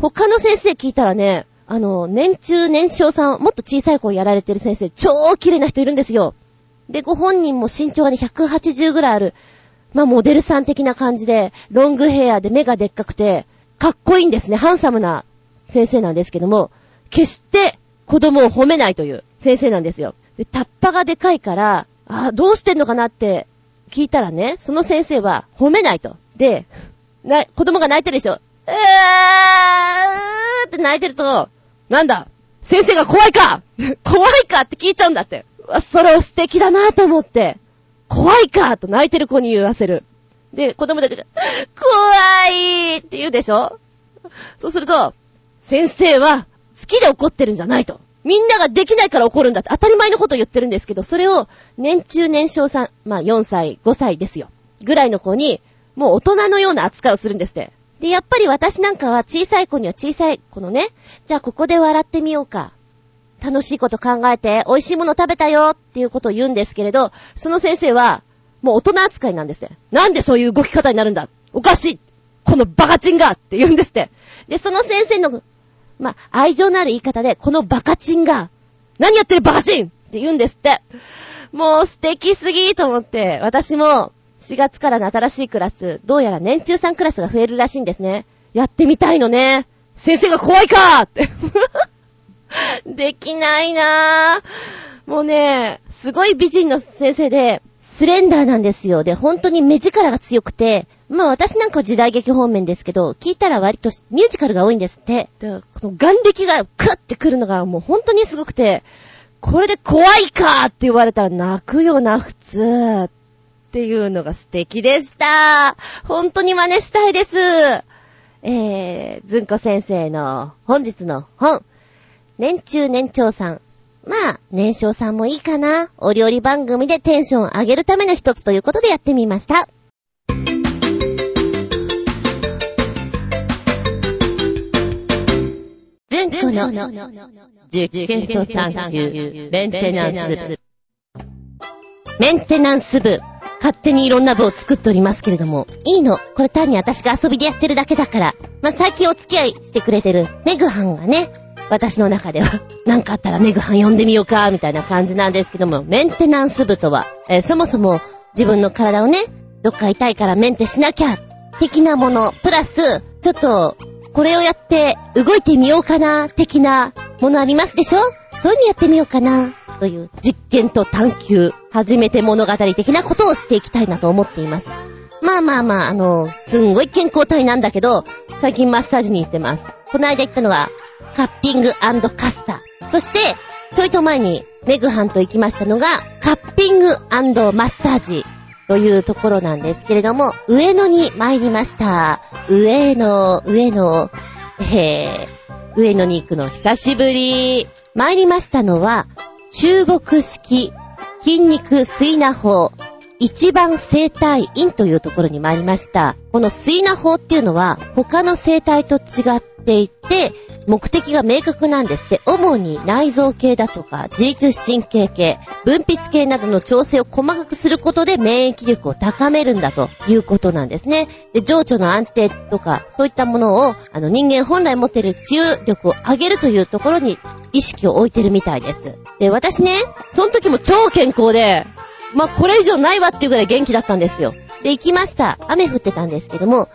他の先生聞いたらね、あの、年中年少さん、もっと小さい子をやられてる先生、超綺麗な人いるんですよ。で、ご本人も身長がね、180ぐらいある、まあ、モデルさん的な感じで、ロングヘアで目がでっかくて、かっこいいんですね。ハンサムな先生なんですけども、決して子供を褒めないという先生なんですよ。で、タッパがでかいから、あ、どうしてんのかなって聞いたらね、その先生は褒めないと。で、な、子供が泣いてるでしょ。えーって泣いてると、なんだ先生が怖いか怖いかって聞いちゃうんだって。わそれを素敵だなと思って、怖いかと泣いてる子に言わせる。で、子供たちが、怖いって言うでしょ？そうすると、先生は好きで怒ってるんじゃないと。みんなができないから怒るんだって当たり前のこと言ってるんですけど、それを年中年少さん、まあ4歳、5歳ですよ。ぐらいの子に、もう大人のような扱いをするんですって。で、やっぱり私なんかは小さい子には小さい子のね、じゃあここで笑ってみようか。楽しいこと考えて、美味しいもの食べたよっていうことを言うんですけれど、その先生は、もう大人扱いなんですって。なんでそういう動き方になるんだ？おかしいこのバカチンがって言うんですって。で、その先生の、まあ、愛情のある言い方で、このバカチンが、何やってるバカチンって言うんですって。もう素敵すぎと思って、私も、4月からの新しいクラス、どうやら年中さんクラスが増えるらしいんですね。やってみたいのね。先生が怖いかって。できないなぁ。もうね、すごい美人の先生で、スレンダーなんですよ。で、本当に目力が強くて、まあ私なんか時代劇方面ですけど、聞いたら割とミュージカルが多いんですって。で、この眼力がクッてくるのがもう本当にすごくて、これで怖いかって言われたら泣くよな、普通。っていうのが素敵でした。本当に真似したいです。えー、ずんこ先生の本日の本。年中年長さん。まあ、年少さんもいいかな。お料理番組でテンション上げるための一つということでやってみました。ずんこの実験と探求メンテナンス部。メンテナンス部。勝手にいろんな部を作っておりますけれども、いいの。これ単に私が遊びでやってるだけだから。まあ、最近お付き合いしてくれてるメグハンがね、私の中では、なんかあったらメグハン呼んでみようか、みたいな感じなんですけども、メンテナンス部とは、えー、そもそも自分の体をね、どっか痛いからメンテしなきゃ、的なもの、プラス、ちょっと、これをやって動いてみようかな、的なものありますでしょ？そういうのやってみようかな。という実験と探求、初めて物語的なことをしていきたいなと思っています。まあまあまあ、あの、すんごい健康体なんだけど、最近マッサージに行ってます。この間行ったのは、カッピングカッサ。そして、ちょいと前にメグハンと行きましたのが、カッピングマッサージというところなんですけれども、上野に参りました。上野、上野、えー、上野に行くの久しぶり。参りましたのは、中国式筋肉水ナ法一番生体院というところに参りました。この水ナ法っていうのは他の生体と違っていて、目的が明確なんですって、主に内臓系だとか、自律神経系、分泌系などの調整を細かくすることで免疫力を高めるんだということなんですね。で、情緒の安定とか、そういったものを、あの人間本来持ってる治癒力を上げるというところに意識を置いてるみたいです。で、私ね、その時も超健康で、まあ、これ以上ないわっていうぐらい元気だったんですよ。で、行きました。雨降ってたんですけども、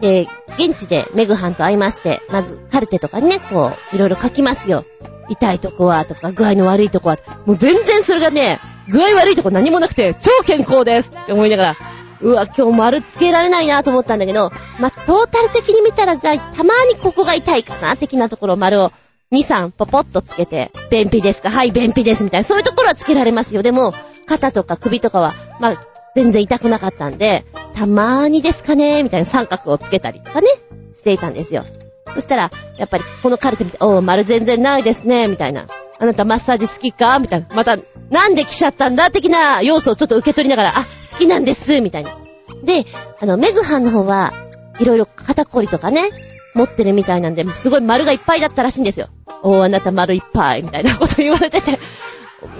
で、現地でメグハンと会いまして、まずカルテとかにね、こう、いろいろ書きますよ。痛いとこはとか、具合の悪いとこは。もう全然それがね、具合悪いとこ何もなくて、超健康ですって思いながら、うわ、今日丸つけられないなと思ったんだけど、まあ、トータル的に見たら、じゃあ、たまにここが痛いかな、的なところ丸を2、3ポポッとつけて、便秘ですか？はい、便秘ですみたいな、そういうところはつけられますよ。でも、肩とか首とかは、まあ、全然痛くなかったんで、たまーにですかねみたいな三角をつけたりとかね、していたんですよ。そしたら、やっぱり、このカルテ見て、おー、丸全然ないですね、みたいな。あなたマッサージ好きか？みたいな。また、なんで来ちゃったんだ？的な要素をちょっと受け取りながら、あ、好きなんです、みたいな。で、あの、メグハンの方は、いろいろ肩こりとかね、持ってるみたいなんで、すごい丸がいっぱいだったらしいんですよ。おー、あなた丸いっぱい、みたいなこと言われてて、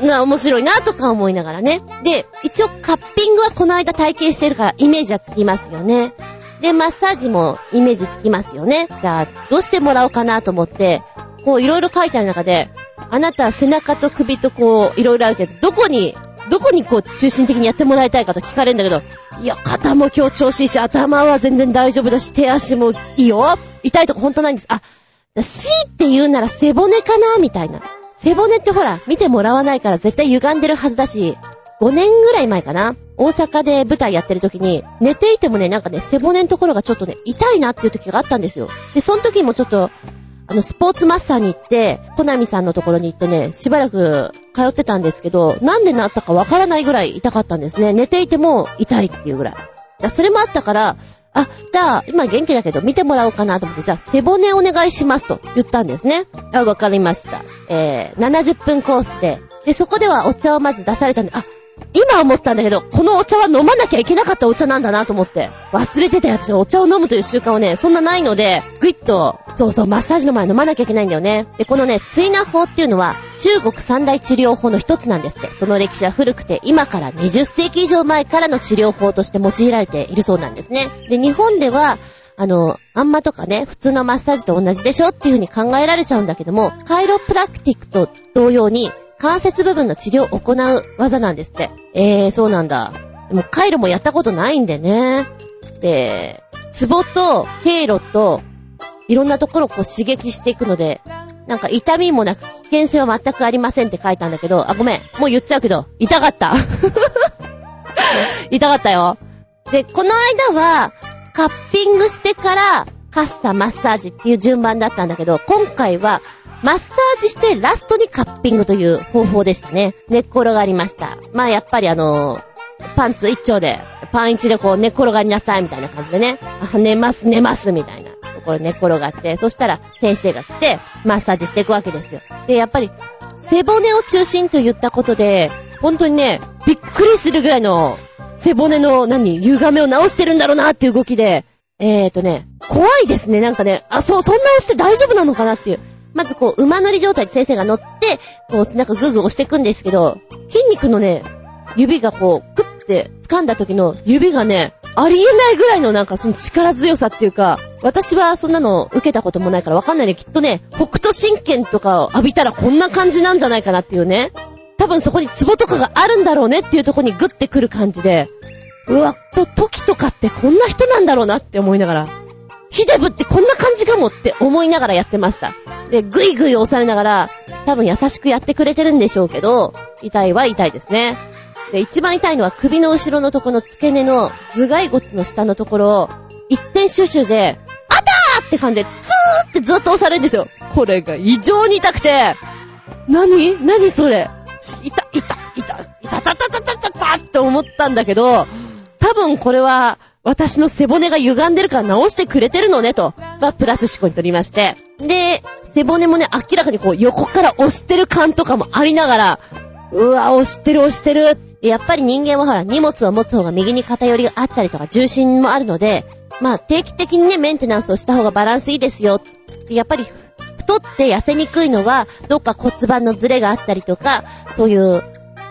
な、面白いなとか思いながらね。で、一応カッピングはこの間体験してるからイメージはつきますよね。で、マッサージもイメージつきますよね。じゃあ、どうしてもらおうかなと思って、こういろいろ書いてある中で、あなたは背中と首とこう、いろいろあるけど、どこに、どこにこう中心的にやってもらいたいかと聞かれるんだけど、いや、肩も今日調子いいし、頭は全然大丈夫だし、手足もいいよ。痛いとこほんとないんです。あ、C って言うなら背骨かなみたいな。背骨ってほら、見てもらわないから絶対歪んでるはずだし、5年ぐらい前かな大阪で舞台やってる時に、寝ていてもね、なんかね、背骨のところがちょっとね、痛いなっていう時があったんですよ。で、その時もちょっと、あの、スポーツマッサーに行って、コナミさんのところに行ってね、しばらく通ってたんですけど、なんでなったかわからないぐらい痛かったんですね。寝ていても痛いっていうぐらい。それもあったから、あ、じゃあ、今元気だけど見てもらおうかなと思って、じゃあ、背骨お願いしますと言ったんですね。あ、わかりました。えー、70分コースで、で、そこではお茶をまず出されたんで、あ、今思ったんだけど、このお茶は飲まなきゃいけなかったお茶なんだなと思って、忘れてたやつのお茶を飲むという習慣はね、そんなないので、ぐいっと、そうそう、マッサージの前飲まなきゃいけないんだよね。で、このね、水ナ法っていうのは、中国三大治療法の一つなんですって。その歴史は古くて、今から20世紀以上前からの治療法として用いられているそうなんですね。で、日本では、あの、あんまとかね、普通のマッサージと同じでしょっていう風に考えられちゃうんだけども、カイロプラクティックと同様に、関節部分の治療を行う技なんですって。えー、そうなんだ。でも、カイロもやったことないんでね。で、ツボと経路と、いろんなところをこう刺激していくので、なんか痛みもなく危険性は全くありませんって書いたんだけど、あ、ごめん。もう言っちゃうけど、痛かった。痛かったよ。で、この間は、カッピングしてから、カッサ、マッサージっていう順番だったんだけど、今回は、マッサージしてラストにカッピングという方法でしたね。寝っ転がりました。まあやっぱりあのパンツ一丁で、パン一でこう寝っ転がりなさいみたいな感じでね。寝ます、寝ますみたいなところ寝っ転がって、そしたら先生が来て、マッサージしていくわけですよ。で、やっぱり、背骨を中心と言ったことで、本当にね、びっくりするぐらいの背骨の何、歪めを直してるんだろうなっていう動きで、えーとね、怖いですね。なんかね、あ、そう、そんな押して大丈夫なのかなっていう。まずこう、馬乗り状態で先生が乗って、こう、背中グーグー押していくんですけど、筋肉のね、指がこう、クッて掴んだ時の指がね、ありえないぐらいのなんかその力強さっていうか、私はそんなの受けたこともないからわかんないね。きっとね、北斗神拳とかを浴びたらこんな感じなんじゃないかなっていうね。多分そこにツボとかがあるんだろうねっていうとこにグッてくる感じで、うわ、と、時とかってこんな人なんだろうなって思いながら、ヒデブってこんな感じかもって思いながらやってました。で、ぐいぐい押されながら、多分優しくやってくれてるんでしょうけど、痛いは痛いですね。で、一番痛いのは首の後ろのとこの付け根の頭蓋骨の下のところを、一点シュシュで、あたーって感じで、ツーってずっと押されるんですよ。これが異常に痛くて、何？何それ？痛、痛、痛、痛、痛、たたたたたたって思ったんだけど、多分これは、私の背骨が歪んでるから直してくれてるのね、と、はプラス思考に取りまして。で、背骨もね、明らかにこう横から押してる感とかもありながら、うわ、押してる押してる。やっぱり人間はほら、荷物を持つ方が右に偏りがあったりとか、重心もあるので、まあ、定期的にね、メンテナンスをした方がバランスいいですよ。やっぱり、太って痩せにくいのは、どっか骨盤のズレがあったりとか、そういう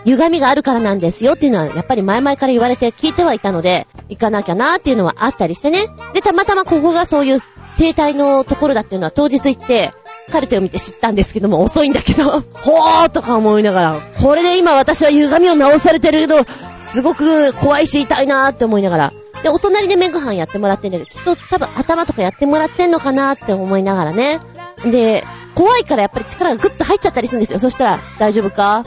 歪みがあるからなんですよっていうのは、やっぱり前々から言われて聞いてはいたので、行かなきゃなーっていうのはあったりしてね。で、たまたまここがそういう生態のところだっていうのは当日行って、カルテを見て知ったんですけども、遅いんだけど、ほーとか思いながら、これで今私は歪みを直されてるけど、すごく怖いし痛いなーって思いながら。で、お隣でメグハンやってもらってんだけど、きっと多分頭とかやってもらってんのかなーって思いながらね。で、怖いからやっぱり力がグッと入っちゃったりするんですよ。そしたら、大丈夫か？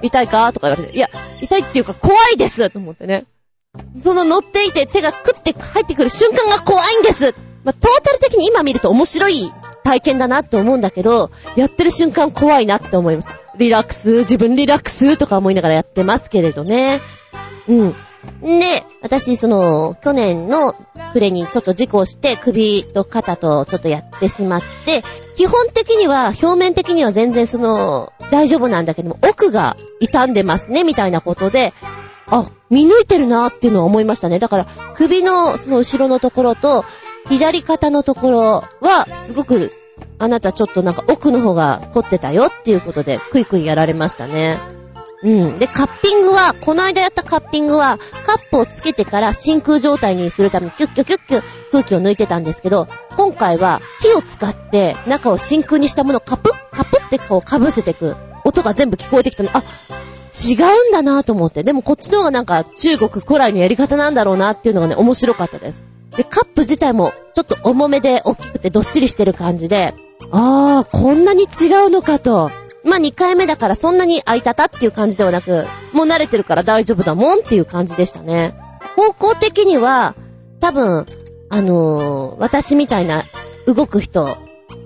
痛いか？とか言われて、いや、痛いっていうか怖いですと思ってね。その乗っていて手がクッて入ってくる瞬間が怖いんですまあ、トータル的に今見ると面白い体験だなって思うんだけど、やってる瞬間怖いなって思います。リラックス、自分リラックスとか思いながらやってますけれどね。うん。で、私、その、去年のプレにちょっと事故をして、首と肩とちょっとやってしまって、基本的には、表面的には全然その、大丈夫なんだけども、奥が傷んでますね、みたいなことで、あ、見抜いてるなっていうのは思いましたね。だから、首のその後ろのところと、左肩のところは、すごく、あなたちょっとなんか奥の方が凝ってたよっていうことで、クイクイやられましたね。うん。で、カッピングは、この間やったカッピングは、カップをつけてから真空状態にするためにキュッキュッキュッキュッ空気を抜いてたんですけど、今回は火を使って中を真空にしたものをカプッカプってこう被せていく。音が全部聞こえてきたの。あ、違うんだなと思って。でもこっちの方がなんか中国古来のやり方なんだろうなっていうのがね、面白かったです。で、カップ自体もちょっと重めで大きくてどっしりしてる感じで、あー、こんなに違うのかと。まあ、2回目だからそんなにあいたたっていう感じではなく、もう慣れてるから大丈夫だもんっていう感じでしたね。方向的には、多分、あのー、私みたいな動く人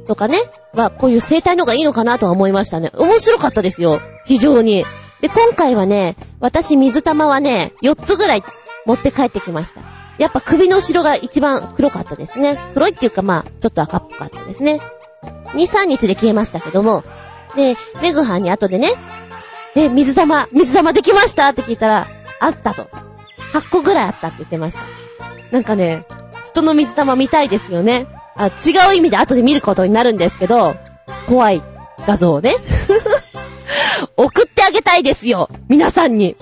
とかね、はこういう生態の方がいいのかなとは思いましたね。面白かったですよ。非常に。で、今回はね、私水玉はね、4つぐらい持って帰ってきました。やっぱ首の後ろが一番黒かったですね。黒いっていうかまあ、ちょっと赤っぽかったですね。2、3日で消えましたけども、で、メグハンに後でね、え、水玉、水玉できましたって聞いたら、あったと。8個ぐらいあったって言ってました。なんかね、人の水玉見たいですよね。あ、違う意味で後で見ることになるんですけど、怖い画像をね。送ってあげたいですよ皆さんに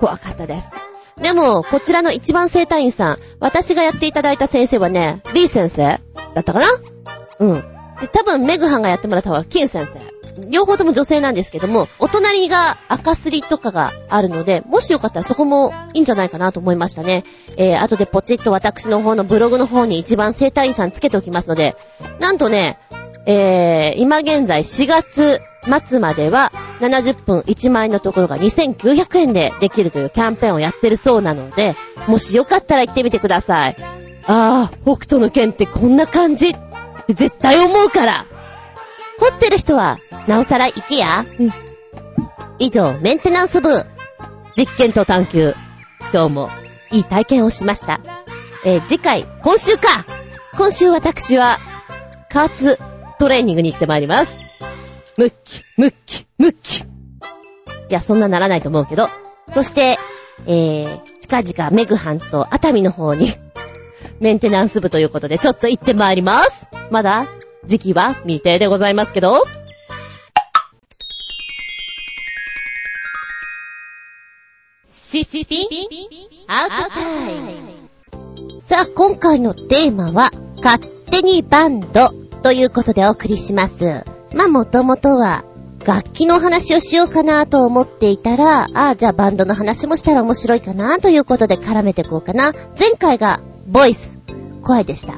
怖かったです。でも、こちらの一番生体院さん、私がやっていただいた先生はね、リー先生だったかな？うん。で、多分、メグハンがやってもらった方は、キン先生。両方とも女性なんですけども、お隣が赤すりとかがあるので、もしよかったらそこもいいんじゃないかなと思いましたね。えー、後でポチッと私の方のブログの方に一番生体院さんつけておきますので、なんとね、えー、今現在4月末までは70分1万円のところが2900円でできるというキャンペーンをやってるそうなので、もしよかったら行ってみてください。あー、北斗の剣ってこんな感じって絶対思うから。凝ってる人は、なおさら行けや。うん。以上、メンテナンス部、実験と探求。今日もいい体験をしました。えー、次回、今週か今週私は、加圧トレーニングに行ってまいります。ムッキ、ムッキ、ムッキ。いや、そんなならないと思うけど。そして、えー、近々メグハンと熱海の方に メンテナンス部ということで、ちょっと行ってまいります。まだ時期は未定でございますけど。シシピアウトタイム。さあ、今回のテーマは、勝手にバンドということでお送りします。まあ、もともとは、楽器の話をしようかなと思っていたら、ああ、じゃあバンドの話もしたら面白いかなということで絡めてこうかな。前回が、ボイス、声でした。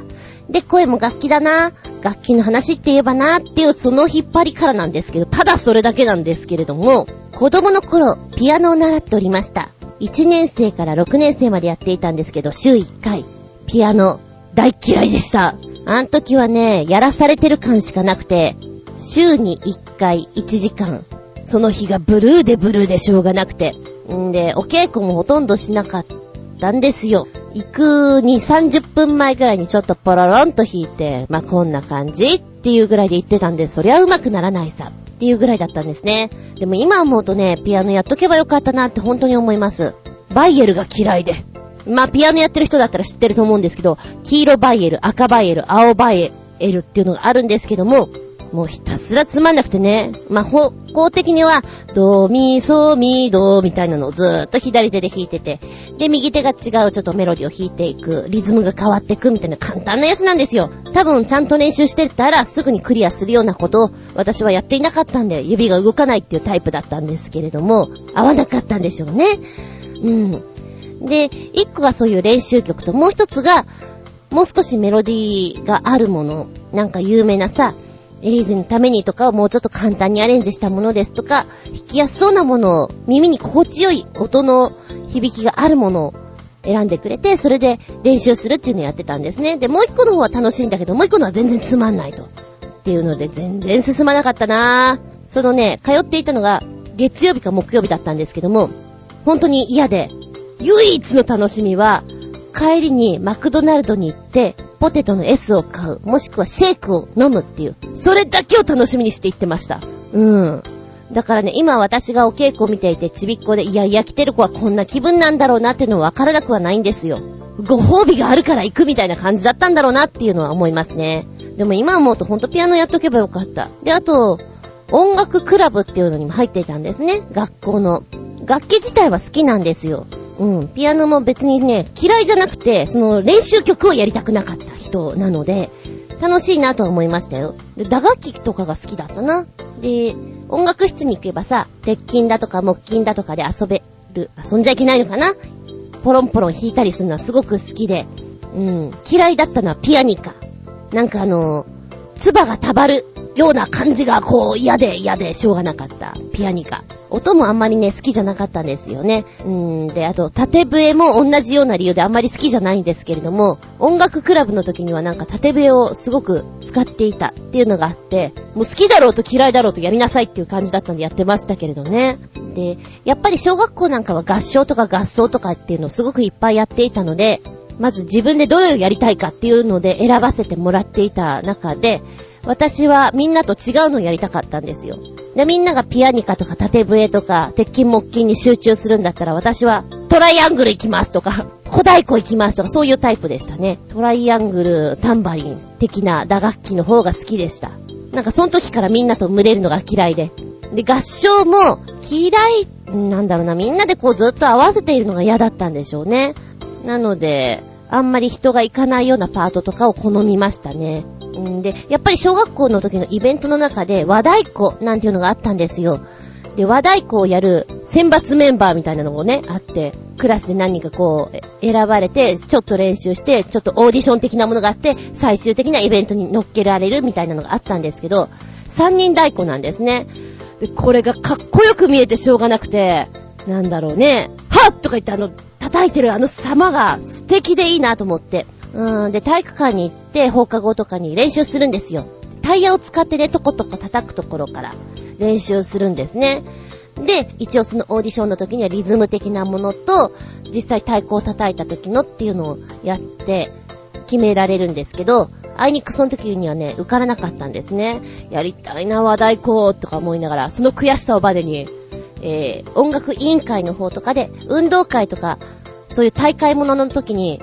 で、声も楽器だな。楽器の話って言えばなっていうその引っ張りからなんですけど、ただそれだけなんですけれども、子供の頃、ピアノを習っておりました。1年生から6年生までやっていたんですけど、週1回、ピアノ、大嫌いでした。あん時はね、やらされてる感しかなくて、週に1回1時間、その日がブルーでブルーでしょうがなくて。んで、お稽古もほとんどしなかったんですよ。行く2、30分前ぐらいにちょっとポロロンと弾いて、まあ、こんな感じっていうぐらいで言ってたんで、そりゃ上手くならないさ。っていうぐらいだったんですね。でも今思うとね、ピアノやっとけばよかったなって本当に思います。バイエルが嫌いで。まあ、ピアノやってる人だったら知ってると思うんですけど、黄色バイエル、赤バイエル、青バイエルっていうのがあるんですけども、もうひたすらつまんなくてね。まあ、方向的には、ドミソミドみたいなのをずーっと左手で弾いてて、で、右手が違うちょっとメロディを弾いていく、リズムが変わっていくみたいな簡単なやつなんですよ。多分ちゃんと練習してたらすぐにクリアするようなことを私はやっていなかったんで、指が動かないっていうタイプだったんですけれども、合わなかったんでしょうね。うん。で、一個がそういう練習曲と、もう一つが、もう少しメロディーがあるもの、なんか有名なさ、エリーゼのためにとかをもうちょっと簡単にアレンジしたものですとか、弾きやすそうなものを、耳に心地よい音の響きがあるものを選んでくれて、それで練習するっていうのをやってたんですね。で、もう一個の方は楽しいんだけど、もう一個のは全然つまんないと。っていうので、全然進まなかったなぁ。そのね、通っていたのが、月曜日か木曜日だったんですけども、本当に嫌で、唯一の楽しみは、帰りにマクドナルドに行って、ポテトの S を買う、もしくはシェイクを飲むっていう、それだけを楽しみにして行ってました。うん。だからね、今私がお稽古を見ていてちびっこで、いやいや来てる子はこんな気分なんだろうなっていうのはわからなくはないんですよ。ご褒美があるから行くみたいな感じだったんだろうなっていうのは思いますね。でも今思うとほんとピアノやっとけばよかった。で、あと、音楽クラブっていうのにも入っていたんですね。学校の。楽器自体は好きなんですよ。うん、ピアノも別にね、嫌いじゃなくて、その練習曲をやりたくなかった人なので、楽しいなとは思いましたよ。で、打楽器とかが好きだったな。で、音楽室に行けばさ、鉄筋だとか木琴だとかで遊べる、遊んじゃいけないのかなポロンポロン弾いたりするのはすごく好きで、うん、嫌いだったのはピアニカ。なんかあの、唾がたばるような感じがこう嫌で嫌でしょうがなかった。ピアニカ。音もあんまりね、好きじゃなかったんですよね。うん、で、あと、縦笛も同じような理由であんまり好きじゃないんですけれども、音楽クラブの時にはなんか縦笛をすごく使っていたっていうのがあって、もう好きだろうと嫌いだろうとやりなさいっていう感じだったんでやってましたけれどね。で、やっぱり小学校なんかは合唱とか合奏とかっていうのをすごくいっぱいやっていたので、まず自分でどれをやりたいかっていうので選ばせてもらっていた中で、私はみんなと違うのをやりたかったんですよ。で、みんながピアニカとか縦笛とか、鉄筋木筋に集中するんだったら私はトライアングル行きますとか、小太鼓行きますとか、そういうタイプでしたね。トライアングル、タンバリン的な打楽器の方が好きでした。なんかその時からみんなと群れるのが嫌いで。で、合唱も嫌い、なんだろうな、みんなでこうずっと合わせているのが嫌だったんでしょうね。なので、あんまり人が行かないようなパートとかを好みましたね。んで、やっぱり小学校の時のイベントの中で和太鼓なんていうのがあったんですよ。で、和太鼓をやる選抜メンバーみたいなのもね、あって、クラスで何人かこう、選ばれて、ちょっと練習して、ちょっとオーディション的なものがあって、最終的なイベントに乗っけられるみたいなのがあったんですけど、三人太鼓なんですね。で、これがかっこよく見えてしょうがなくて、なんだろうね、はっとか言ってあの、叩いてるあの様が素敵でいいなと思って。うん、で、体育館に行って放課後とかに練習するんですよ。タイヤを使ってね、トコトコ叩くところから練習するんですね。で、一応そのオーディションの時にはリズム的なものと、実際太鼓を叩いた時のっていうのをやって決められるんですけど、あいにくその時にはね、受からなかったんですね。やりたいな、和太鼓とか思いながら、その悔しさをバネに、えー、音楽委員会の方とかで、運動会とか、そういう大会ものの時に、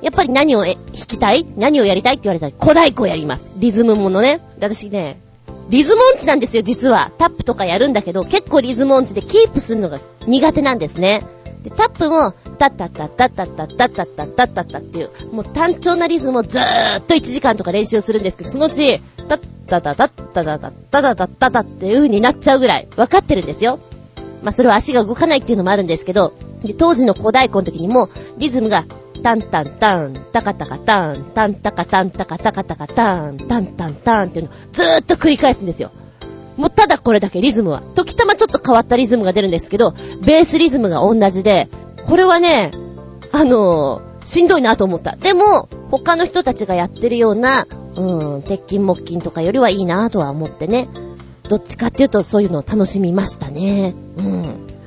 やっぱり何を弾きたい？何をやりたいって言われたら、小太鼓やります。リズムものね。私ね、リズム音痴なんですよ、実は。タップとかやるんだけど、結構リズム音痴でキープするのが苦手なんですね。で、タップも、タッタッタッタッタッタッタッタッタッタッタッタっていう、もう単調なリズムをずーっと1時間とか練習するんですけど、そのうち、タッタタタッタタタッタタタッタタっていう風になっちゃうぐらい、分かってるんですよ。まあ、それは足が動かないっていうのもあるんですけど、当時の小太鼓の時にも、リズムが、タンタンタン、タカタカタン、タンタカタンタカタカタカタン、タンタンタンっていうのをずーっと繰り返すんですよ。もうただこれだけリズムは。時たまちょっと変わったリズムが出るんですけど、ベースリズムが同じで、これはね、あのー、しんどいなと思った。でも、他の人たちがやってるような、うん、鉄筋木筋とかよりはいいなとは思ってね。どっちかっていうとそういうのを楽しみましたね。うん。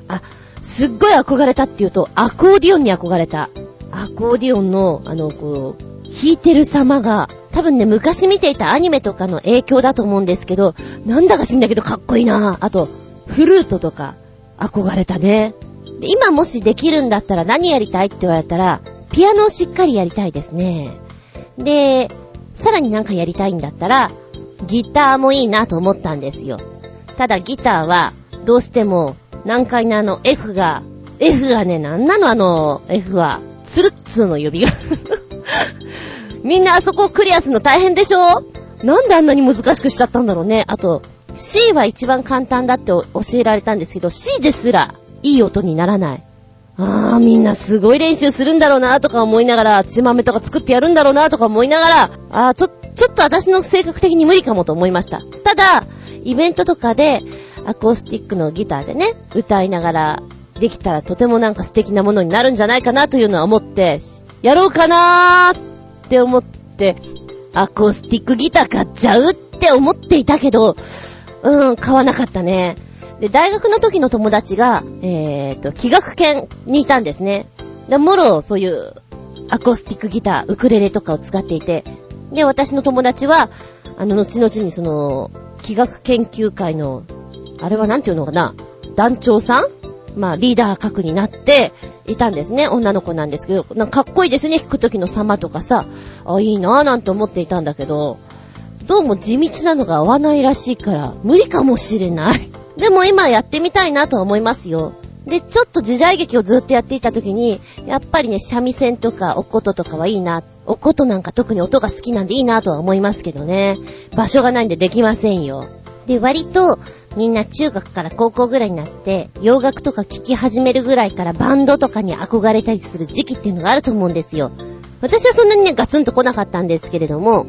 あ、すっごい憧れたっていうと、アコーディオンに憧れた。アコーディオンの、あの、こう、弾いてる様が、多分ね、昔見ていたアニメとかの影響だと思うんですけど、なんだか知んだけどかっこいいなぁあと、フルートとか、憧れたね。今もしできるんだったら何やりたいって言われたら、ピアノをしっかりやりたいですね。で、さらになんかやりたいんだったら、ギターもいいなと思ったんですよ。ただギターは、どうしても難解なあの F が、F がね、なんなのあの F は。ツルッツーの呼びが みんなあそこをクリアするの大変でしょ？なんであんなに難しくしちゃったんだろうね。あと、C は一番簡単だって教えられたんですけど、C ですらいい音にならない。あー、みんなすごい練習するんだろうなとか思いながら、血豆とか作ってやるんだろうなとか思いながら、あー、ちょ、ちょっと私の性格的に無理かもと思いました。ただ、イベントとかで、アコースティックのギターでね、歌いながらできたらとてもなんか素敵なものになるんじゃないかなというのは思って、やろうかなーって思って、アコースティックギター買っちゃうって思っていたけど、うん、買わなかったね。で、大学の時の友達が、えーと、気学研にいたんですね。で、もろ、そういう、アコースティックギター、ウクレレとかを使っていて、で、私の友達は、あの、後々にその、気学研究会のあれはなんていうのかな、団長さん？まあ、リーダー格になっていたんですね。女の子なんですけど、なんかかっこいいですね、弾く時の様とかさ。あ、いいなぁなんて思っていたんだけど、どうも地道なのが合わないらしいから、無理かもしれない。でも今やってみたいなとは思いますよ。で、ちょっと時代劇をずっとやっていた時に、やっぱりね、三味線とかお琴とかはいいな。お琴なんか特に音が好きなんでいいなとは思いますけどね。場所がないんでできませんよ。で、割と、みんな中学から高校ぐらいになって、洋楽とか聴き始めるぐらいからバンドとかに憧れたりする時期っていうのがあると思うんですよ。私はそんなにね、ガツンと来なかったんですけれども、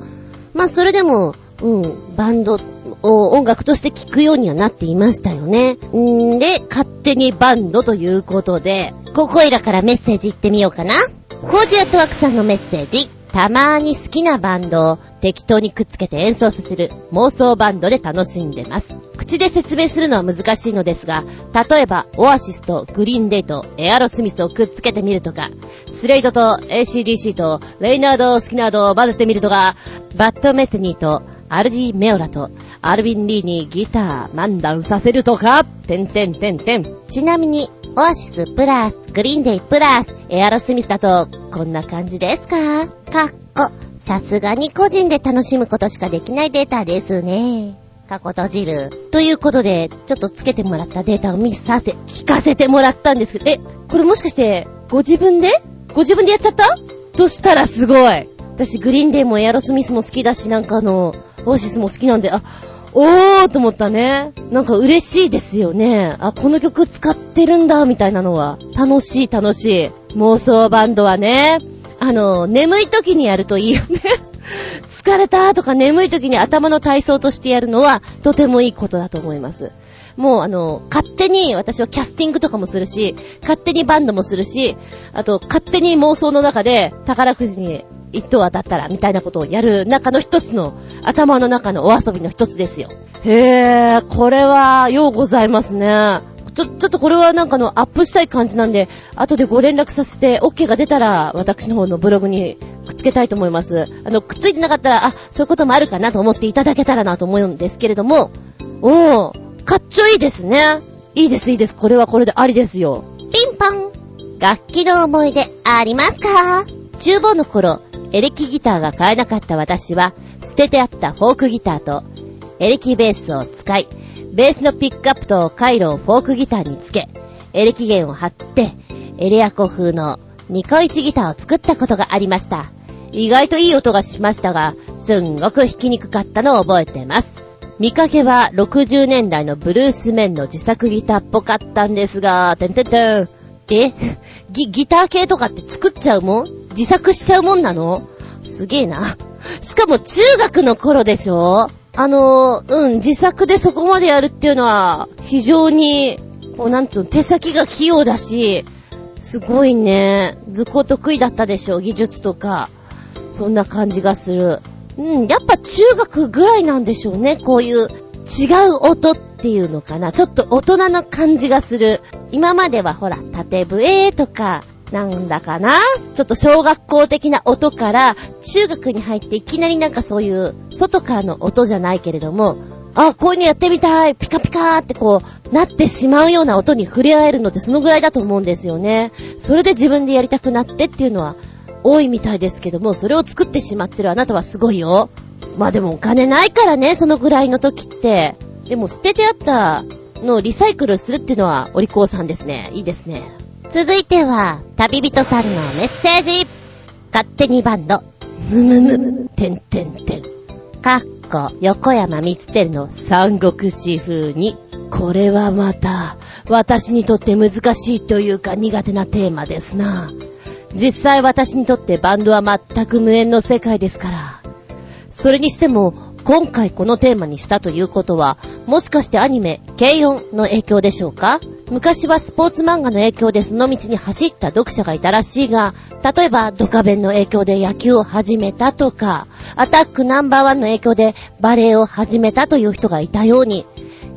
まあそれでも、うん、バンドを音楽として聴くようにはなっていましたよね。んで、勝手にバンドということで、ここいらからメッセージ言ってみようかな。コージアットワークさんのメッセージ。たまーに好きなバンドを適当にくっつけて演奏させる妄想バンドで楽しんでます。口で説明するのは難しいのですが、例えば、オアシスとグリーンデート、エアロスミスをくっつけてみるとか、スレイドと ACDC とレイナード・スキナードを混ぜてみるとか、バッドメセニーとアルディ・メオラとアルビン・リーにギター漫談させるとか、てんてんてんてん。ちなみに、オアシスプラス、グリーンデイプラス、エアロスミスだと、こんな感じですか？かっこ、さすがに個人で楽しむことしかできないデータですね。過去閉じる。ということで、ちょっとつけてもらったデータを見させ、聞かせてもらったんですけど、え、これもしかして、ご自分で？ご自分でやっちゃった？としたらすごい。私、グリーンデーもエアロスミスも好きだし、なんかあの、オーシスも好きなんで、あ、おーと思ったね。なんか嬉しいですよね。あ、この曲使ってるんだ、みたいなのは。楽しい、楽しい。妄想バンドはね、あの、眠い時にやるといいよね。疲れたとか眠い時に頭の体操としてやるのはとてもいいことだと思います。もうあの、勝手に私はキャスティングとかもするし、勝手にバンドもするし、あと勝手に妄想の中で宝くじに一等当たったらみたいなことをやる中の一つの、頭の中のお遊びの一つですよ。へー、これは、ようございますね。ちょ、ちょっとこれはなんかのアップしたい感じなんで、後でご連絡させて、OK が出たら、私の方のブログにくっつけたいと思います。あの、くっついてなかったら、あ、そういうこともあるかなと思っていただけたらなと思うんですけれども、おー、かっちょいいですね。いいです、いいです。これはこれでありですよ。ピンポン。楽器の思い出ありますか？中房の頃、エレキギターが買えなかった私は、捨ててあったフォークギターと、エレキベースを使い、ベースのピックアップと回路をフォークギターにつけ、エレキ弦を貼って、エレアコ風のニコイチギターを作ったことがありました。意外といい音がしましたが、すんごく弾きにくかったのを覚えてます。見かけは60年代のブルースメンの自作ギターっぽかったんですが、てんてんてん。え？ギ、ギター系とかって作っちゃうもん？自作しちゃうもんなの？すげえな。しかも中学の頃でしょ？あのうん、自作でそこまでやるっていうのは、非常に、こう、なんつうの、手先が器用だし、すごいね。図工得意だったでしょ？技術とか。そんな感じがする。うん、やっぱ中学ぐらいなんでしょうね。こういう違う音っていうのかな。ちょっと大人の感じがする。今まではほら、縦笛とか、なんだかなちょっと小学校的な音から、中学に入っていきなりなんかそういう外からの音じゃないけれども、あ、こういうのやってみたいピカピカーってこう、なってしまうような音に触れ合えるのってそのぐらいだと思うんですよね。それで自分でやりたくなってっていうのは多いみたいですけども、それを作ってしまってるあなたはすごいよ。まあでもお金ないからね、そのぐらいの時って。でも捨ててあったのをリサイクルするっていうのはお利口さんですね。いいですね。続いては、旅人さんのメッセージ。勝手にバンド。むむむ、てんてんてん。かっこ、横山光輝の三国志風に。これはまた、私にとって難しいというか苦手なテーマですな。実際私にとってバンドは全く無縁の世界ですから。それにしても、今回このテーマにしたということは、もしかしてアニメ、軽音の影響でしょうか？昔はスポーツ漫画の影響でその道に走った読者がいたらしいが、例えばドカベンの影響で野球を始めたとか、アタックナンバーワンの影響でバレエを始めたという人がいたように、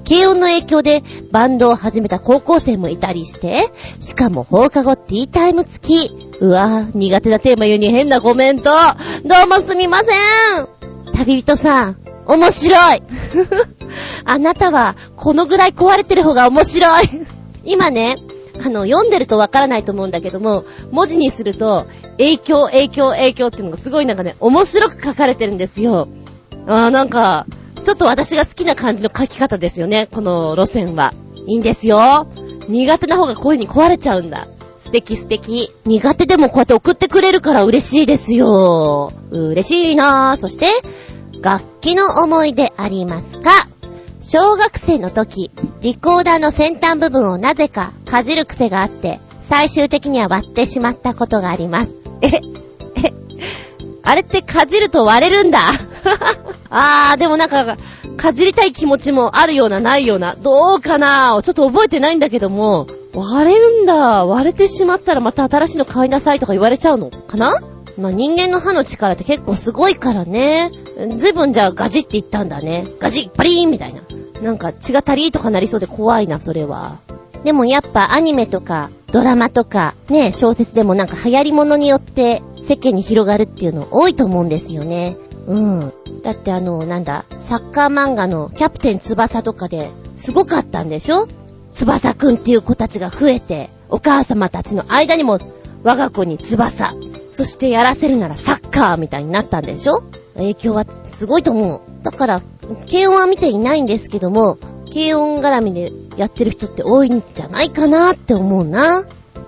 軽音の影響でバンドを始めた高校生もいたりして、しかも放課後ティータイム付き。うわぁ、苦手なテーマ言うに変なコメント。どうもすみません。旅人さん、面白い。あなたは、このぐらい壊れてる方が面白い。今ね、あの、読んでるとわからないと思うんだけども、文字にすると、影響、影響、影響っていうのがすごいなんかね、面白く書かれてるんですよ。あーなんか、ちょっと私が好きな感じの書き方ですよね、この路線は。いいんですよ。苦手な方がこういう風に壊れちゃうんだ。素敵素敵。苦手でもこうやって送ってくれるから嬉しいですよ。嬉しいなぁ。そして、楽器の思い出ありますか？小学生の時、リコーダーの先端部分をなぜかかじる癖があって、最終的には割ってしまったことがあります。え、え、あれってかじると割れるんだ。あー、でもなんか、かじりたい気持ちもあるような、ないような。どうかなちょっと覚えてないんだけども、割れるんだ。割れてしまったらまた新しいの買いなさいとか言われちゃうの？かな？まあ、人間の歯の力って結構すごいからね。ずいぶんじゃあガジって言ったんだね。ガジバリーンみたいな。なんか血が足りーとかなりそうで怖いな、それは。でもやっぱアニメとかドラマとかね、小説でもなんか流行り物によって世間に広がるっていうの多いと思うんですよね。うん。だってあの、なんだ、サッカー漫画のキャプテン翼とかですごかったんでしょ？翼くんっていう子たちが増えて、お母様たちの間にも我が子に翼、そしてやらせるならサッカーみたいになったんでしょ？影響はすごいと思う。だから、軽音は見ていないんですけども、軽音絡みでやってる人って多いんじゃないかなって思うな。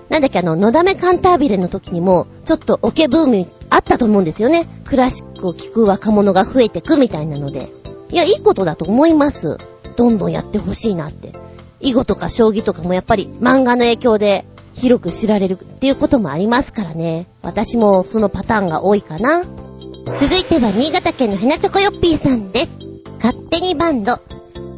なんだっけあの、のだめカンタービレの時にも、ちょっとオケブームあったと思うんですよね。クラシックを聴く若者が増えてくみたいなので。いや、いいことだと思います。どんどんやってほしいなって。囲碁とか将棋とかもやっぱり漫画の影響で広く知られるっていうこともありますからね。私もそのパターンが多いかな。続いては新潟県のヘナチョコヨッピーさんです。勝手にバンド。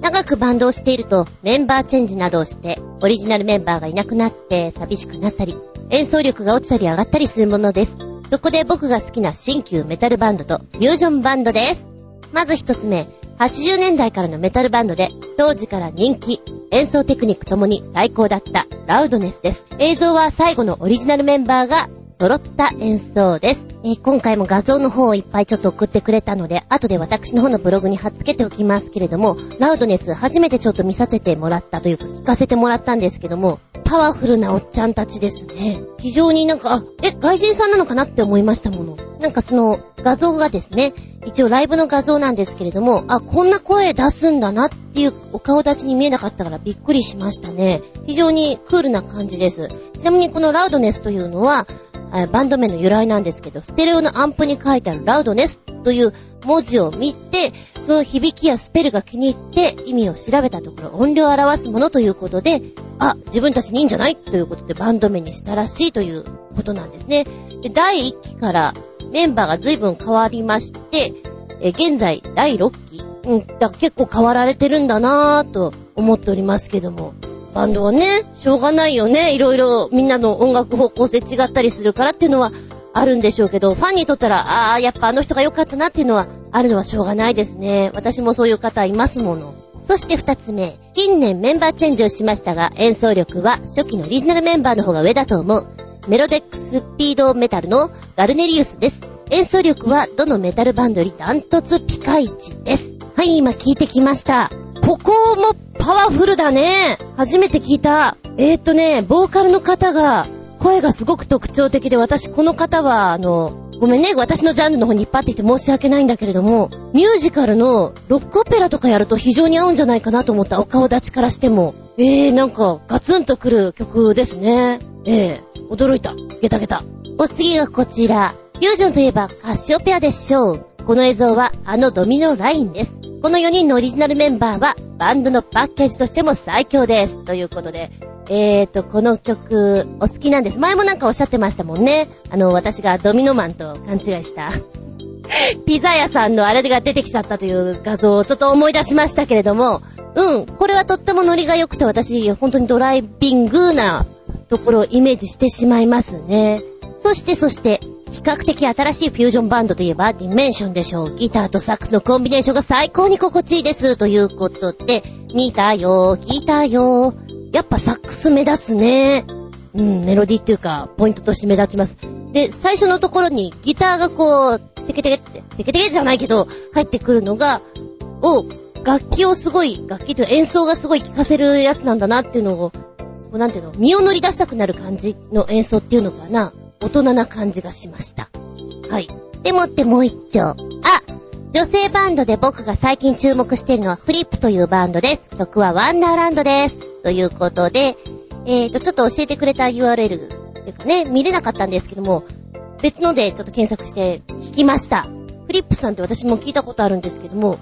長くバンドをしているとメンバーチェンジなどをしてオリジナルメンバーがいなくなって寂しくなったり演奏力が落ちたり上がったりするものです。そこで僕が好きな新旧メタルバンドとフュージョンバンドです。まず一つ目、80年代からのメタルバンドで当時から人気、演奏テクニックともに最高だったラウドネスです。映像は最後のオリジナルメンバーが揃った演奏です。えー、今回も画像の方をいっぱいちょっと送ってくれたので、後で私の方のブログに貼っ付けておきますけれども、ラウドネス初めてちょっと見させてもらったというか聞かせてもらったんですけども、パワフルなおっちゃんたちですね。非常になんか、あ、え、外人さんなのかなって思いましたもの。なんかその画像がですね、一応ライブの画像なんですけれども、あ、こんな声出すんだなっていうお顔立ちに見えなかったからびっくりしましたね。非常にクールな感じです。ちなみにこのラウドネスというのは、バンド名の由来なんですけど、ステレオのアンプに書いてあるラウドネスという文字を見て、その響きやスペルが気に入って意味を調べたところ、音量を表すものということで、あ、自分たちにいいんじゃないということでバンド名にしたらしいということなんですね。で第1期からメンバーが随分変わりまして、え現在第6期、うん、だ結構変わられてるんだなぁと思っておりますけども。バンドはね、しょうがないよね。いろいろみんなの音楽方向性違ったりするからっていうのはあるんでしょうけど、ファンにとったら、ああ、やっぱあの人が良かったなっていうのはあるのはしょうがないですね。私もそういう方いますもの。そして二つ目。近年メンバーチェンジをしましたが、演奏力は初期のオリジナルメンバーの方が上だと思う。メロデックスピードメタルのガルネリウスです。演奏力はどのメタルバンドよりダントツピカイチです。はい、今聞いてきました。ここもパワフルだね。初めて聞いた。えー、っとね、ボーカルの方が、声がすごく特徴的で、私この方は、あの、ごめんね、私のジャンルの方に引っ張ってきて申し訳ないんだけれども、ミュージカルのロックオペラとかやると非常に合うんじゃないかなと思ったお顔立ちからしても。えー、なんかガツンとくる曲ですね。えー、驚いた。ゲタゲタ。お次がこちら。フュージョンといえばカシオペアでしょう。この映像はあのドミノラインです。この4人のオリジナルメンバーはバンドのパッケージとしても最強です。ということで、えーと、この曲お好きなんです。前もなんかおっしゃってましたもんね。あの、私がドミノマンと勘違いした。ピザ屋さんのあれが出てきちゃったという画像をちょっと思い出しましたけれども、うん、これはとってもノリが良くて私、本当にドライビングなところをイメージしてしまいますね。そしてそして、比較的新しいフュージョンバンドといえばディメンションでしょう。ギターとサックスのコンビネーションが最高に心地いいです。ということで、見たよ、聞いたよ。やっぱサックス目立つね。うん、メロディーっていうか、ポイントとして目立ちます。で、最初のところにギターがこう、テケテケって、テケテケじゃないけど、入ってくるのが、を、楽器をすごい、楽器というか演奏がすごい聴かせるやつなんだなっていうのを、こうなんていうの、身を乗り出したくなる感じの演奏っていうのかな。大人な感じがしました。はい。でもってもう一丁。あ女性バンドで僕が最近注目してるのはフリップというバンドです。曲はワンダーランドです。ということで、えーと、ちょっと教えてくれた URL、っていうかね、見れなかったんですけども、別のでちょっと検索して聞きました。フリップさんって私も聞いたことあるんですけども、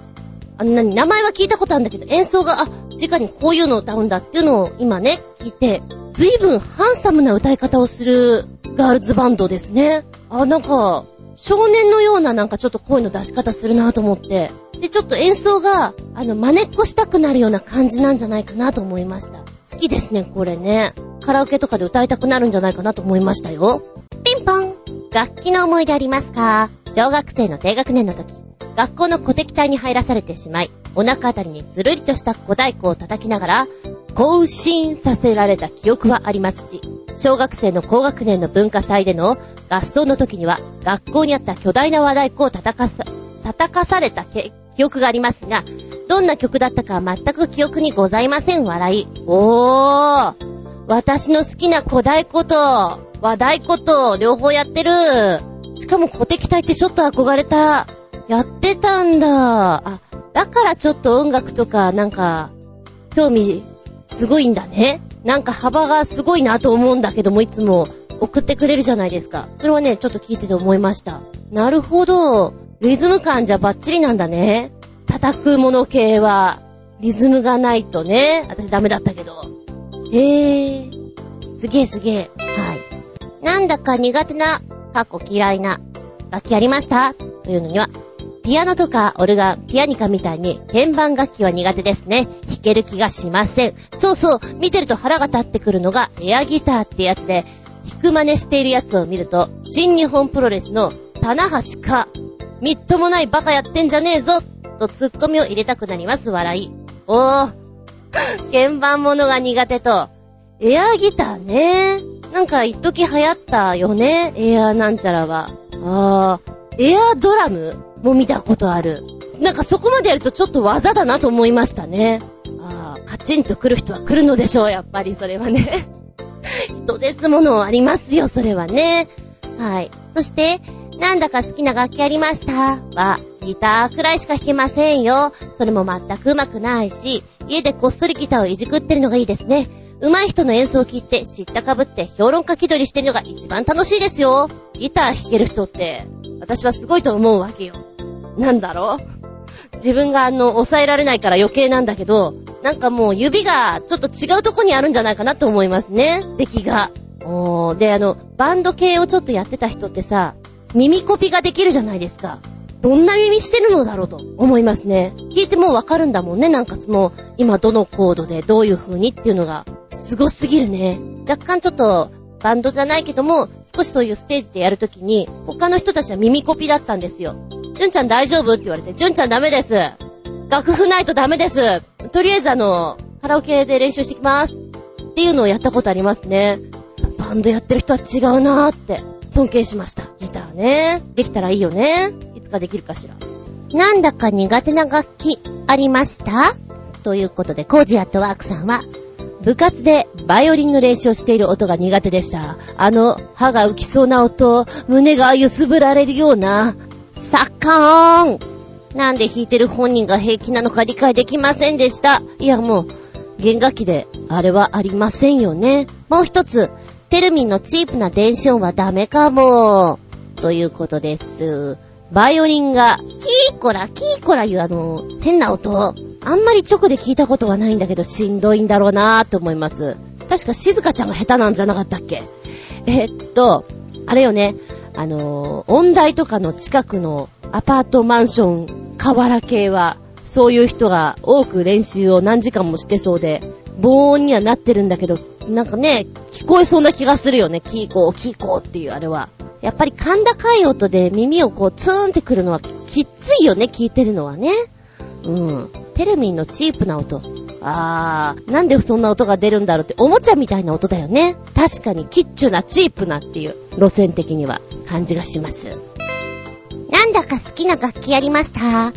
あの何、名前は聞いたことあるんだけど、演奏が、あ、直にこういうのを歌うんだっていうのを今ね、聞いて、随分ハンサムな歌い方をするガールズバンドですね。あ、なんか、少年のようななんかちょっと声の出し方するなと思って。で、ちょっと演奏が、あの、真似っこしたくなるような感じなんじゃないかなと思いました。好きですね、これね。カラオケとかで歌いたくなるんじゃないかなと思いましたよ。ピンポン楽器の思い出ありますか？小学生の低学年の時、学校の小敵隊に入らされてしまい、お腹あたりにずるりとした小太鼓を叩きながら、更新させられた記憶はありますし、小学生の高学年の文化祭での合奏の時には、学校にあった巨大な和太鼓を叩かさ、叩かされた記憶がありますが、どんな曲だったかは全く記憶にございません、笑い。おー私の好きな小太鼓と和太鼓と両方やってる。しかも小敵隊ってちょっと憧れた。やってたんだ。あ、だからちょっと音楽とかなんか、興味すごいんだね。なんか幅がすごいなと思うんだけども、いつも送ってくれるじゃないですか。それはね、ちょっと聞いてて思いました。なるほど。リズム感じゃバッチリなんだね。叩くもの系は、リズムがないとね、私ダメだったけど。へえー。すげえすげえ。はい。なんだか苦手な、過去嫌いな楽器ありました？というのには、ピアノとかオルガン、ピアニカみたいに鍵盤楽器は苦手ですね。弾ける気がしません。そうそう、見てると腹が立ってくるのがエアギターってやつで、弾く真似しているやつを見ると、新日本プロレスの棚橋か、みっともないバカやってんじゃねえぞ、とツッコミを入れたくなります、笑い。おー、鍵盤ものが苦手と、エアギターね。なんか一時流行ったよね、エアなんちゃらは。あー、エアドラムも見たことある。なんかそこまでやるとちょっと技だなと思いましたね。ああ、カチンと来る人は来るのでしょう、やっぱりそれはね。人ですものありますよ、それはね。はい。そして、なんだか好きな楽器ありました？は、ギターくらいしか弾けませんよ。それも全く上手くないし、家でこっそりギターをいじくってるのがいいですね。上手い人の演奏を聞いて、知ったかぶって評論家気取りしてるのが一番楽しいですよ。ギター弾ける人って、私はすごいと思うわけよ。なんだろう？自分があの、抑えられないから余計なんだけど、なんかもう指がちょっと違うとこにあるんじゃないかなと思いますね。出来が。おー、であの、バンド系をちょっとやってた人ってさ、耳コピができるじゃないですか。どんな耳してるのだろうと思いますね。聞いてもうわかるんだもんね。なんかその、今どのコードでどういう風にっていうのが、すごすぎるね。若干ちょっと、バンドじゃないけども、少しそういうステージでやるときに、他の人たちは耳コピだったんですよ。じゅんちゃん大丈夫って言われて、じゅんちゃんダメです。楽譜ないとダメです。とりあえずあの、カラオケで練習してきます。っていうのをやったことありますね。バンドやってる人は違うなーって、尊敬しました。ギターね。できたらいいよね。いつかできるかしら？なんだか苦手な楽器ありました？ということで、コージアットワークさんは、部活でバイオリンの練習をしている音が苦手でした。あの、歯が浮きそうな音、胸が揺すぶられるような、サッカーンなんで弾いてる本人が平気なのか理解できませんでした。いやもう、弦楽器で、あれはありませんよね。もう一つ、テルミンのチープな電子音はダメかも。ということです。バイオリンが、キーコラ、キーコラいうあの、変な音。あんまり直で聞いたことはないんだけど、しんどいんだろうなーって思います。確か静香ちゃんが下手なんじゃなかったっけ？えー、っと、あれよね、あのー、音大とかの近くのアパートマンション、河原系は、そういう人が多く練習を何時間もしてそうで、防音にはなってるんだけど、なんかね、聞こえそうな気がするよね。キーコー、キーコーっていうあれは。やっぱり甲高い音で耳をこうツーンってくるのはきついよね、聞いてるのはね。うん。テレミンのチープな音。あー、なんでそんな音が出るんだろうって、おもちゃみたいな音だよね。確かにキッチュなチープなっていう路線的には感じがします。なんだか好きな楽器ありました？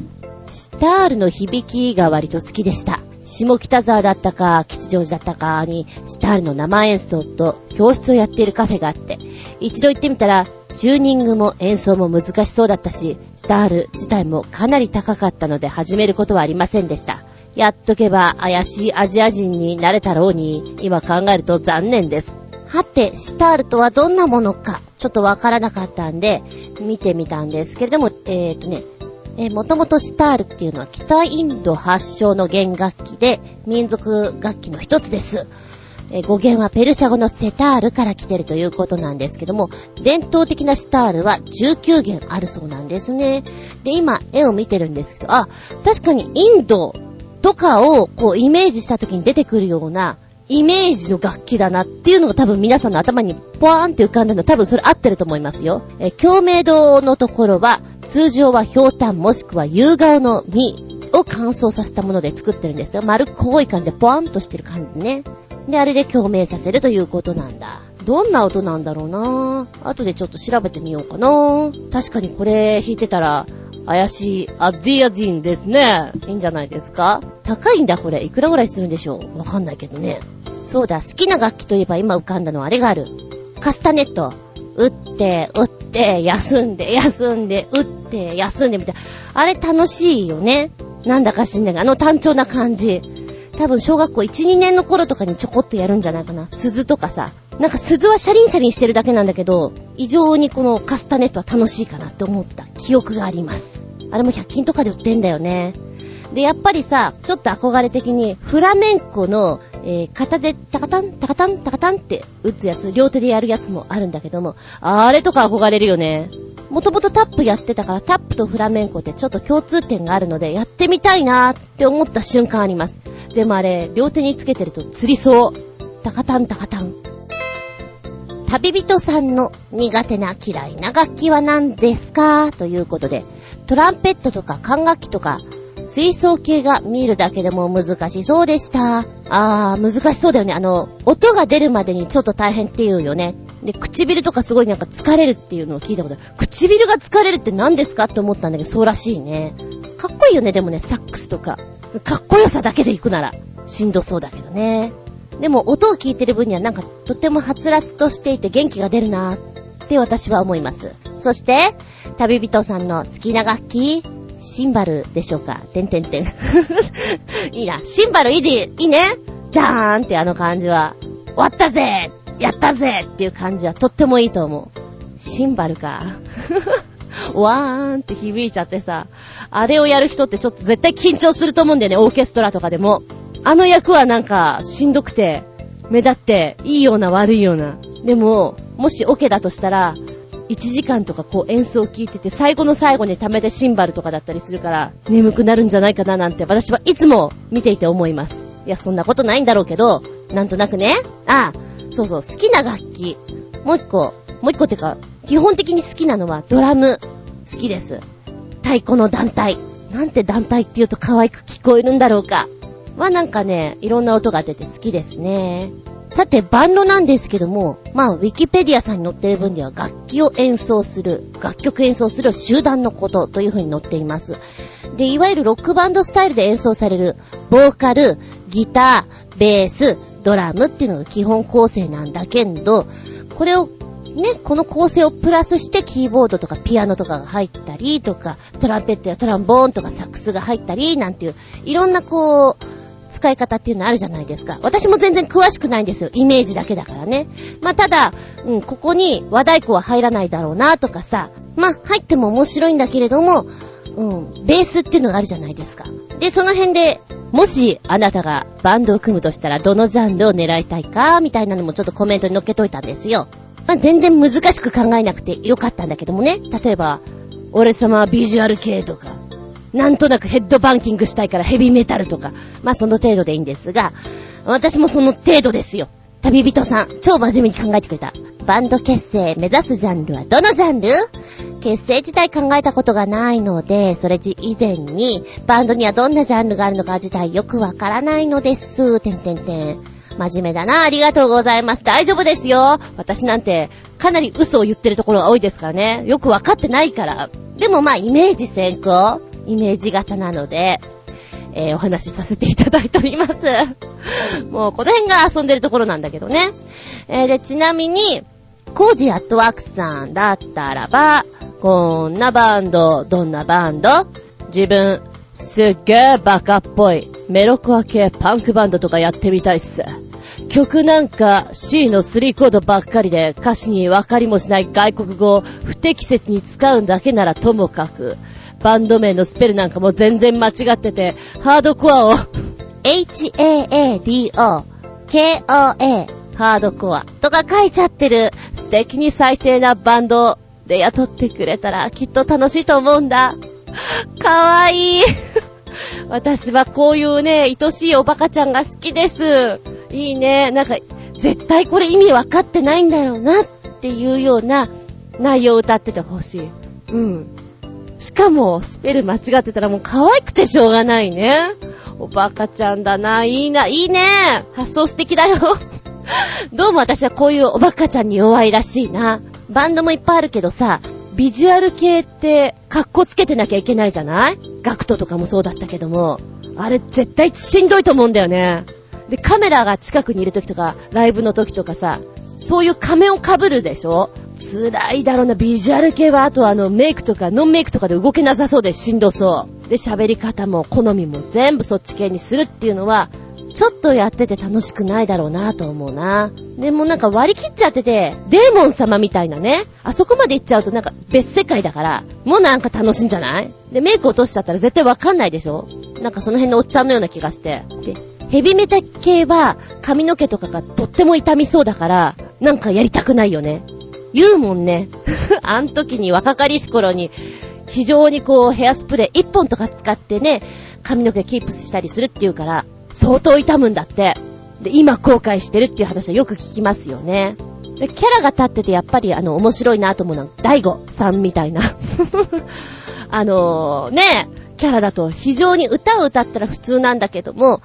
スタールの響きが割と好きでした。下北沢だったか、吉祥寺だったかに、スタールの生演奏と教室をやっているカフェがあって、一度行ってみたら、チューニングも演奏も難しそうだったし、スタール自体もかなり高かったので始めることはありませんでした。やっとけば怪しいアジア人になれたろうに、今考えると残念です。はて、スタールとはどんなものか、ちょっとわからなかったんで、見てみたんですけれども、えーとね、えー、もともとスタールっていうのは北インド発祥の弦楽器で、民族楽器の一つです。えー、語源はペルシャ語のセタールから来てるということなんですけども、伝統的なスタールは19弦あるそうなんですね。で、今、絵を見てるんですけど、あ、確かにインドとかをこうイメージした時に出てくるような、イメージの楽器だなっていうのが多分皆さんの頭にポワーンって浮かんだの多分それ合ってると思いますよ。え共鳴度のところは通常は氷炭もしくは夕顔の実を乾燥させたもので作ってるんですよ。丸っこい感じでポワンとしてる感じね。で、あれで共鳴させるということなんだ。どんな音なんだろうなぁ後でちょっと調べてみようかなぁ確かにこれ弾いてたら、怪しいアディア人ですね。いいんじゃないですか？高いんだこれ。いくらぐらいするんでしょう？わかんないけどね。そうだ、好きな楽器といえば今浮かんだのはあれがある。カスタネット。打って、打って、休んで、休んで、打って、休んでみたいな。あれ楽しいよね。なんだか知んないが、あの単調な感じ。多分小学校1、2年の頃とかにちょこっとやるんじゃないかな。鈴とかさ。なんか鈴はシャリンシャリンしてるだけなんだけど、異常にこのカスタネットは楽しいかなって思った記憶があります。あれも100均とかで売ってんだよね。で、やっぱりさ、ちょっと憧れ的に、フラメンコの、えー、肩でタカタン、タカタン、タカタン？って打つやつ、両手でやるやつもあるんだけども、あれとか憧れるよね。もともとタップやってたから、タップとフラメンコってちょっと共通点があるので、やってみたいなーって思った瞬間あります。でもあれ、両手につけてると釣りそう。タカタンタカタン。旅人さんの苦手な嫌いな楽器は何ですか？ということで、トランペットとか管楽器とか、水槽系が見るだけでも難しそうでした。あー、難しそうだよね。あの、音が出るまでにちょっと大変って言うよね。で、唇とかすごいなんか疲れるっていうのを聞いたことある。唇が疲れるって何ですかって思ったんだけど、そうらしいね。かっこいいよね、でもね、サックスとか。かっこよさだけで行くなら。しんどそうだけどね。でも音を聞いてる分にはなんかとてもはつらつとしていて元気が出るなって私は思います。そして、旅人さんの好きな楽器シンバルでしょうかてんてんてん。いいな。シンバルいいで、いいねじゃーんってあの感じは。終わったぜやったぜっていう感じはとってもいいと思う。シンバルか。わーんって響いちゃってさ、あれをやる人ってちょっと絶対緊張すると思うんだよね、オーケストラとかでも。あの役はなんか、しんどくて、目立って、いいような悪いような。でも、もしオケだとしたら、1時間とかこう演奏を聴いてて、最後の最後に溜めてシンバルとかだったりするから、眠くなるんじゃないかななんて私はいつも見ていて思います。いや、そんなことないんだろうけど、なんとなくね、ああ、そうそう、好きな楽器。もう一個、もう一個ってか、基本的に好きなのはドラム。好きです。太鼓の団体。なんて団体って言うと可愛く聞こえるんだろうか。はなんかね、いろんな音が出て好きですね。さて、バンドなんですけども、まあ、ウィキペディアさんに載ってる分では楽器を演奏する、楽曲演奏する集団のことという風に載っています。で、いわゆるロックバンドスタイルで演奏される、ボーカル、ギター、ベース、ドラムっていうのが基本構成なんだけど、これをね、この構成をプラスしてキーボードとかピアノとかが入ったりとか、トランペットやトランボーンとかサックスが入ったりなんていう、いろんなこう、使い方っていうのあるじゃないですか。私も全然詳しくないんですよ。イメージだけだからね。まあ、ただ、うん、ここに和太鼓は入らないだろうなとかさ、まあ、入っても面白いんだけれども、うん、ベースっていうのがあるじゃないですか。で、その辺で、もしあなたがバンドを組むとしたらどのジャンルを狙いたいか、みたいなのもちょっとコメントに載っけといたんですよ。まあ、全然難しく考えなくてよかったんだけどもね。例えば、俺様はビジュアル系とか、なんとなくヘッドバンキングしたいからヘビーメタルとか、まあその程度でいいんですが、私もその程度ですよ。旅人さん、超真面目に考えてくれた。バンド結成目指すジャンルはどのジャンル？結成自体考えたことがないので、それ以前に、バンドにはどんなジャンルがあるのか自体よくわからないのです。てんてんてん。真面目だな。ありがとうございます。大丈夫ですよ。私なんて、かなり嘘を言ってるところが多いですからね。よくわかってないから。でもまあ、イメージ先行。イメージ型なので、えー、お話しさせていただいております。もう、この辺が遊んでるところなんだけどね。えー、で、ちなみに、コージアットワークさんだったらば、こんなバンド、どんなバンド？自分、すっげーバカっぽい、メロコア系パンクバンドとかやってみたいっす。曲なんか C の3コードばっかりで歌詞に分かりもしない外国語を不適切に使うんだけならともかく、バンド名のスペルなんかも全然間違ってて、ハードコアを H-A-A-D-O K-O-A ハードコアとか書いちゃってる素敵に最低なバンドで雇ってくれたらきっと楽しいと思うんだ。かわいい。私はこういうね、愛しいおバカちゃんが好きです。いいね。なんか、絶対これ意味わかってないんだろうなっていうような内容を歌っててほしい。うん。しかも、スペル間違ってたらもう可愛くてしょうがないね。おバカちゃんだな。いいな。いいね。発想素敵だよ。どうも私はこういうおバカちゃんに弱いらしいな。バンドもいっぱいあるけどさ、ビジュアル系って、格好つけてなきゃいけないじゃない？ガクトとかもそうだったけども。あれ絶対しんどいと思うんだよね。で、カメラが近くにいる時とか、ライブの時とかさ、そういう仮面を被るでしょ？辛いだろうな、ビジュアル系は、あとあの、メイクとか、ノンメイクとかで動けなさそうでしんどそう。で、喋り方も好みも全部そっち系にするっていうのは、ちょっとやってて楽しくないだろうなと思うな。でもなんか割り切っちゃってて、デーモン様みたいなね、あそこまで行っちゃうとなんか別世界だから、もうなんか楽しいんじゃない？で、メイク落としちゃったら絶対わかんないでしょ？なんかその辺のおっちゃんのような気がして。で、ヘビメタ系は髪の毛とかがとっても痛みそうだから、なんかやりたくないよね。言うもんね。あん時に若かりし頃に、非常にこうヘアスプレー一本とか使ってね、髪の毛キープしたりするっていうから、相当痛むんだって。で、今後悔してるっていう話はよく聞きますよね。で、キャラが立っててやっぱりあの面白いなと思うのは、大悟さんみたいな。あのー、ね、キャラだと非常に歌を歌ったら普通なんだけども、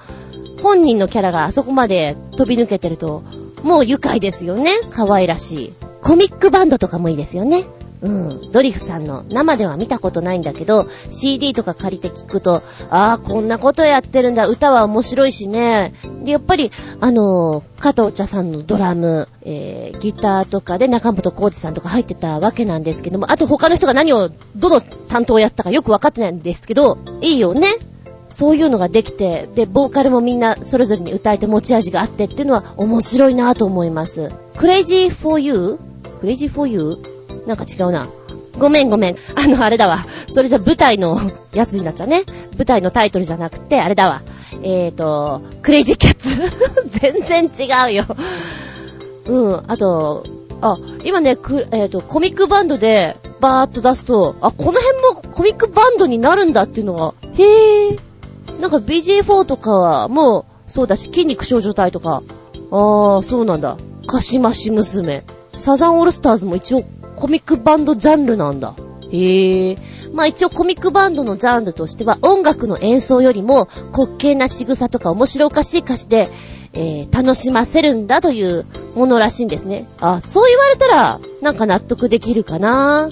本人のキャラがあそこまで飛び抜けてると、もう愉快ですよね。可愛らしい。コミックバンドとかもいいですよね。うん、ドリフさんの生では見たことないんだけど、CD とか借りて聞くと、ああ、こんなことやってるんだ、歌は面白いしね。で、やっぱり、あのー、加藤茶さんのドラム、えー、ギターとかで中本浩二さんとか入ってたわけなんですけども、あと他の人が何を、どの担当をやったかよくわかってないんですけど、いいよね。そういうのができて、で、ボーカルもみんなそれぞれに歌えて持ち味があってっていうのは面白いなと思います。Crazy for You?Crazy for You? なんか違うな。ごめんごめん。あの、あれだわ。それじゃ舞台のやつになっちゃうね。舞台のタイトルじゃなくて、あれだわ。えーと、クレイジーキャッツ。全然違うよ。うん。あと、あ、今ね、く、えっ、ー、と、コミックバンドでバーっと出すと、あ、この辺もコミックバンドになるんだっていうのが、へー。なんか BG4 とかはもう、そうだし、筋肉少女隊とか。ああ、そうなんだ。かしまし娘。サザンオールスターズも一応コミックバンドジャンルなんだ。へえ。まあ一応コミックバンドのジャンルとしては音楽の演奏よりも滑稽な仕草とか面白おかしい歌詞で、えー、楽しませるんだというものらしいんですね。あ、そう言われたらなんか納得できるかな。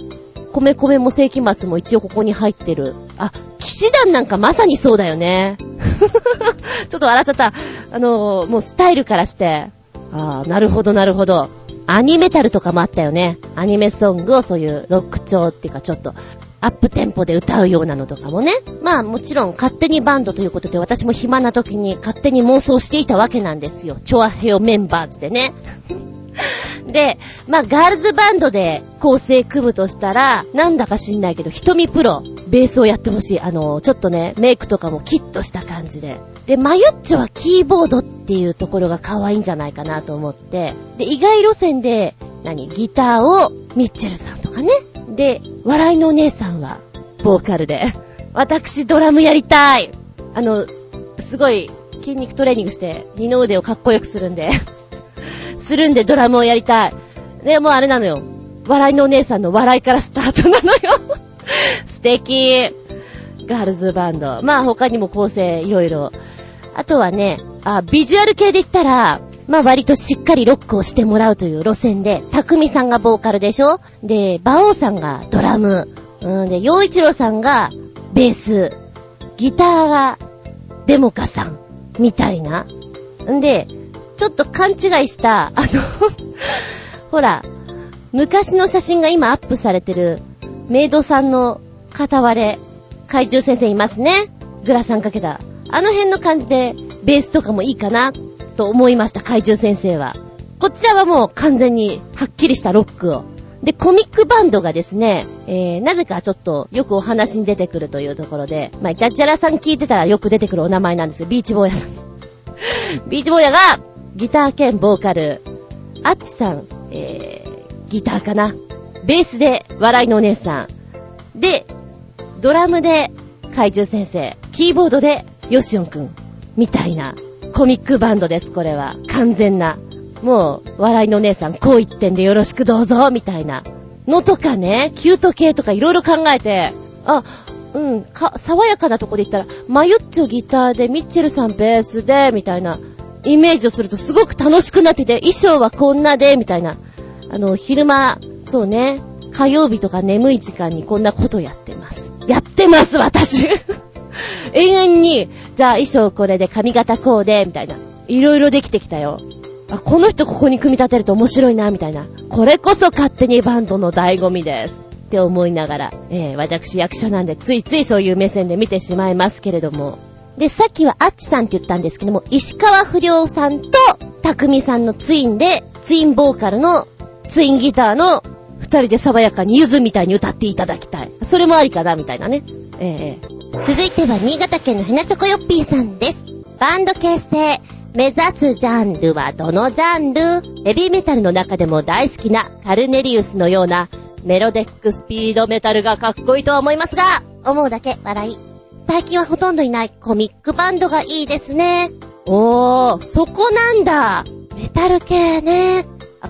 米米も世紀末も一応ここに入ってる。あ、騎士団なんかまさにそうだよね。ちょっと笑っちゃった。あのー、もうスタイルからして。ああ、なるほどなるほど。アニメタルとかもあったよね。アニメソングをそういうロック調っていうかちょっとアップテンポで歌うようなのとかもね。まあもちろん勝手にバンドということで私も暇な時に勝手に妄想していたわけなんですよ。チョアヘオメンバーズでね。で、まあ、ガールズバンドで構成組むとしたら、なんだか知んないけど、瞳プロ、ベースをやってほしい。あの、ちょっとね、メイクとかもキッとした感じで。で、マユッチョはキーボードっていうところが可愛いんじゃないかなと思って。で、意外路線で、何ギターをミッチェルさんとかね。で、笑いのお姉さんは、ボーカルで。私、ドラムやりたいあの、すごい、筋肉トレーニングして、二の腕をかっこよくするんでするんでドラムをやりたい。で、もうあれなのよ。笑いのお姉さんの笑いからスタートなのよ。素敵。ガールズバンド。まあ他にも構成いろいろ。あとはね、あ、ビジュアル系で言ったら、まあ割としっかりロックをしてもらうという路線で、たくみさんがボーカルでしょ？で、バオさんがドラム。うんで、洋一郎さんがベース。ギターがデモカさん。みたいな。んで、ちょっと勘違いした、あの ほら、昔の写真が今アップされてるメイドさんの片割れ、怪獣先生いますね。グラサンかけた。あの辺の感じで、ベースとかもいいかな、と思いました、怪獣先生は。こちらはもう完全にはっきりしたロックを。で、コミックバンドがですね、えー、なぜかちょっとよくお話に出てくるというところで、まあ、イタチャラさん聞いてたらよく出てくるお名前なんですよ、ビーチボーヤさん。ビーチボーヤが、ギター兼ボーカル、アッチさん、えー、ギターかな。ベースで笑いのお姉さん。で、ドラムで怪獣先生。キーボードでヨシオンくん。みたいなコミックバンドです、これは。完全な。もう、笑いのお姉さん、こう一点でよろしくどうぞ、みたいな。のとかね、キュート系とかいろいろ考えて、あ、うん、か、爽やかなとこで言ったら、マユッチョギターで、ミッチェルさんベースで、みたいな。イメージをするとすごく楽しくなってて、衣装はこんなで、みたいな。あの、昼間、そうね、火曜日とか眠い時間にこんなことやってます。やってます、私 永遠に、じゃあ衣装これで髪型こうで、みたいな。いろいろできてきたよ。あ、この人ここに組み立てると面白いな、みたいな。これこそ勝手にバンドの醍醐味です。って思いながら、えー、私役者なんでついついそういう目線で見てしまいますけれども。で、さっきはアッチさんって言ったんですけども、石川不良さんと、たくみさんのツインで、ツインボーカルの、ツインギターの、二人で爽やかにゆずみたいに歌っていただきたい。それもありかな、みたいなね。ええー、続いては、新潟県のひなチョコヨッピーさんです。バンド結成。目指すジャンルはどのジャンル？ヘビーメタルの中でも大好きなカルネリウスのようなメロデックスピードメタルがかっこいいとは思いますが、思うだけ笑い。最近はほとんどいないコミックバンドがいいですね。おー、そこなんだ。メタル系ね。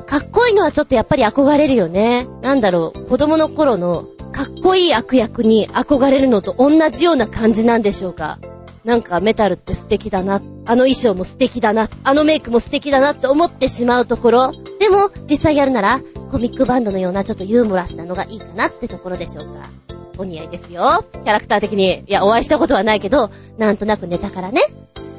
かっこいいのはちょっとやっぱり憧れるよね。なんだろう、子供の頃のかっこいい悪役に憧れるのと同じような感じなんでしょうか？なんかメタルって素敵だな。あの衣装も素敵だな。あのメイクも素敵だなって思ってしまうところ。でも、実際やるなら、コミックバンドのようなちょっとユーモラスなのがいいかなってところでしょうか。お似合いですよ。キャラクター的に。いや、お会いしたことはないけど、なんとなくネタからね。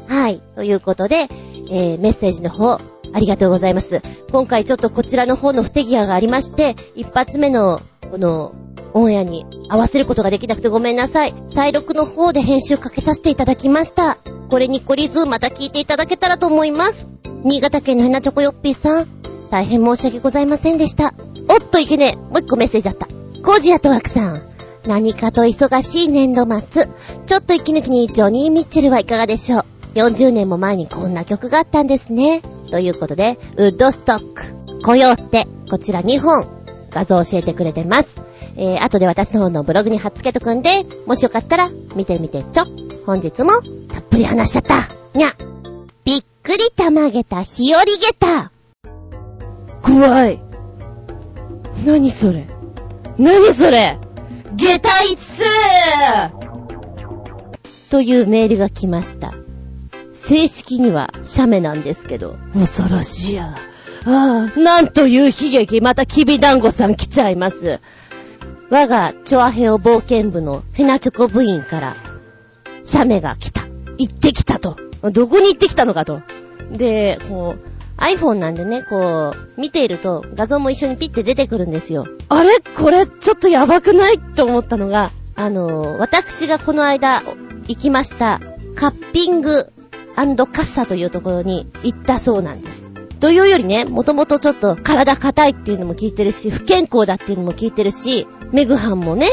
はい。ということで、えー、メッセージの方、ありがとうございます。今回ちょっとこちらの方の不手際がありまして、一発目の、この、オンエアに合わせることができなくてごめんなさい。再録の方で編集かけさせていただきました。これにこりずまた聞いていただけたらと思います。新潟県のヘナチョコヨッピーさん、大変申し訳ございませんでした。おっといけねえ。もう一個メッセージあった。コージアトワクさん。何かと忙しい年度末。ちょっと息抜きにジョニー・ミッチェルはいかがでしょう。40年も前にこんな曲があったんですね。ということで、ウッドストック、コヨーテ、こちら2本、画像教えてくれてます。えー、後で私の方のブログに貼っつけとくんで、もしよかったら見てみてちょ。本日もたっぷり話しちゃった。にゃ。びっくりたまげた日和げた。怖い。何それ何それ下駄5つというメールが来ました。正式には写メなんですけど。恐ろしや。ああ、なんという悲劇、またきびだんごさん来ちゃいます。我がチョアヘオ冒険部のフェナチョコ部員から、写メが来た。行ってきたと。どこに行ってきたのかと。で、こう、iPhone なんでね、こう、見ていると画像も一緒にピッて出てくるんですよ。あれ？これちょっとやばくない？と思ったのが、あの、私がこの間行きました、カッピングカッサというところに行ったそうなんです。というよりね、もともとちょっと体硬いっていうのも聞いてるし、不健康だっていうのも聞いてるし、メグハンもね、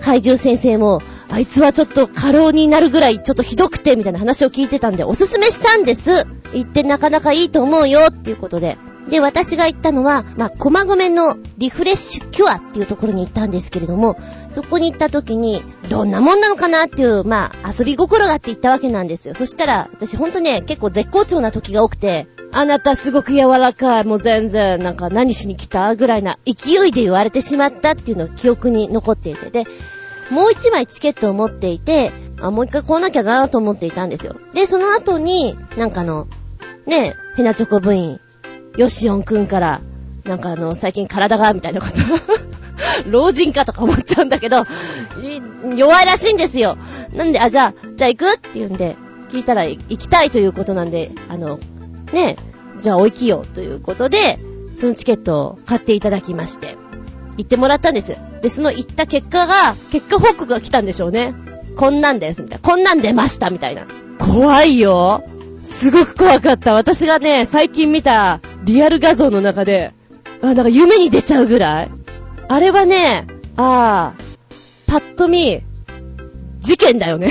怪獣先生も、あいつはちょっと過労になるぐらいちょっとひどくて、みたいな話を聞いてたんで、おすすめしたんです。言ってなかなかいいと思うよ、っていうことで。で、私が行ったのは、まあ、駒込のリフレッシュキュアっていうところに行ったんですけれども、そこに行った時に、どんなもんなのかなっていう、まあ、遊び心があって行ったわけなんですよ。そしたら、私ほんとね、結構絶好調な時が多くて、あなたすごく柔らかい、もう全然、なんか何しに来たぐらいな勢いで言われてしまったっていうのが記憶に残っていて、で、もう一枚チケットを持っていて、あ、もう一回来なきゃなと思っていたんですよ。で、その後に、なんかの、ね、ヘナチョコ部員、ヨシオンくんから、なんかあの、最近体が、みたいなこと 老人かとか思っちゃうんだけど、弱いらしいんですよ。なんで、あ、じゃあ、じゃあ行くって言うんで、聞いたら行きたいということなんで、あの、ね、じゃあお行きよということで、そのチケットを買っていただきまして、行ってもらったんです。で、その行った結果が、結果報告が来たんでしょうね。こんなんです、みたいな。こんなん出ました、みたいな。怖いよ。すごく怖かった。私がね、最近見たリアル画像の中で、あ、なんか夢に出ちゃうぐらいあれはね、ああ、パッと見、事件だよね。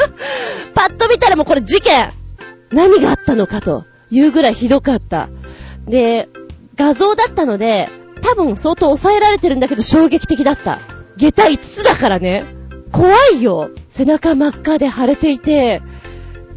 パッと見たらもうこれ事件何があったのかというぐらいひどかった。で、画像だったので、多分相当抑えられてるんだけど衝撃的だった。下駄5つだからね。怖いよ。背中真っ赤で腫れていて、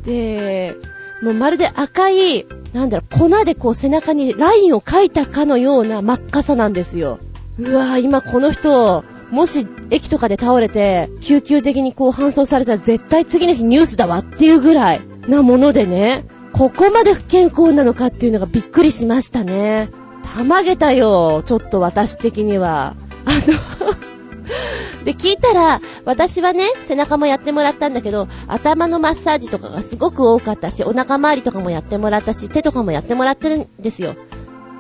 で、もうまるで赤い、なんだろう、粉でこう背中にラインを描いたかのような真っ赤さなんですよ。うわぁ、今この人、もし駅とかで倒れて、救急的にこう搬送されたら絶対次の日ニュースだわっていうぐらいなものでね、ここまで不健康なのかっていうのがびっくりしましたね。たまげたよ、ちょっと私的には。あので、聞いたら、私はね、背中もやってもらったんだけど、頭のマッサージとかがすごく多かったし、お腹周りとかもやってもらったし、手とかもやってもらってるんですよ。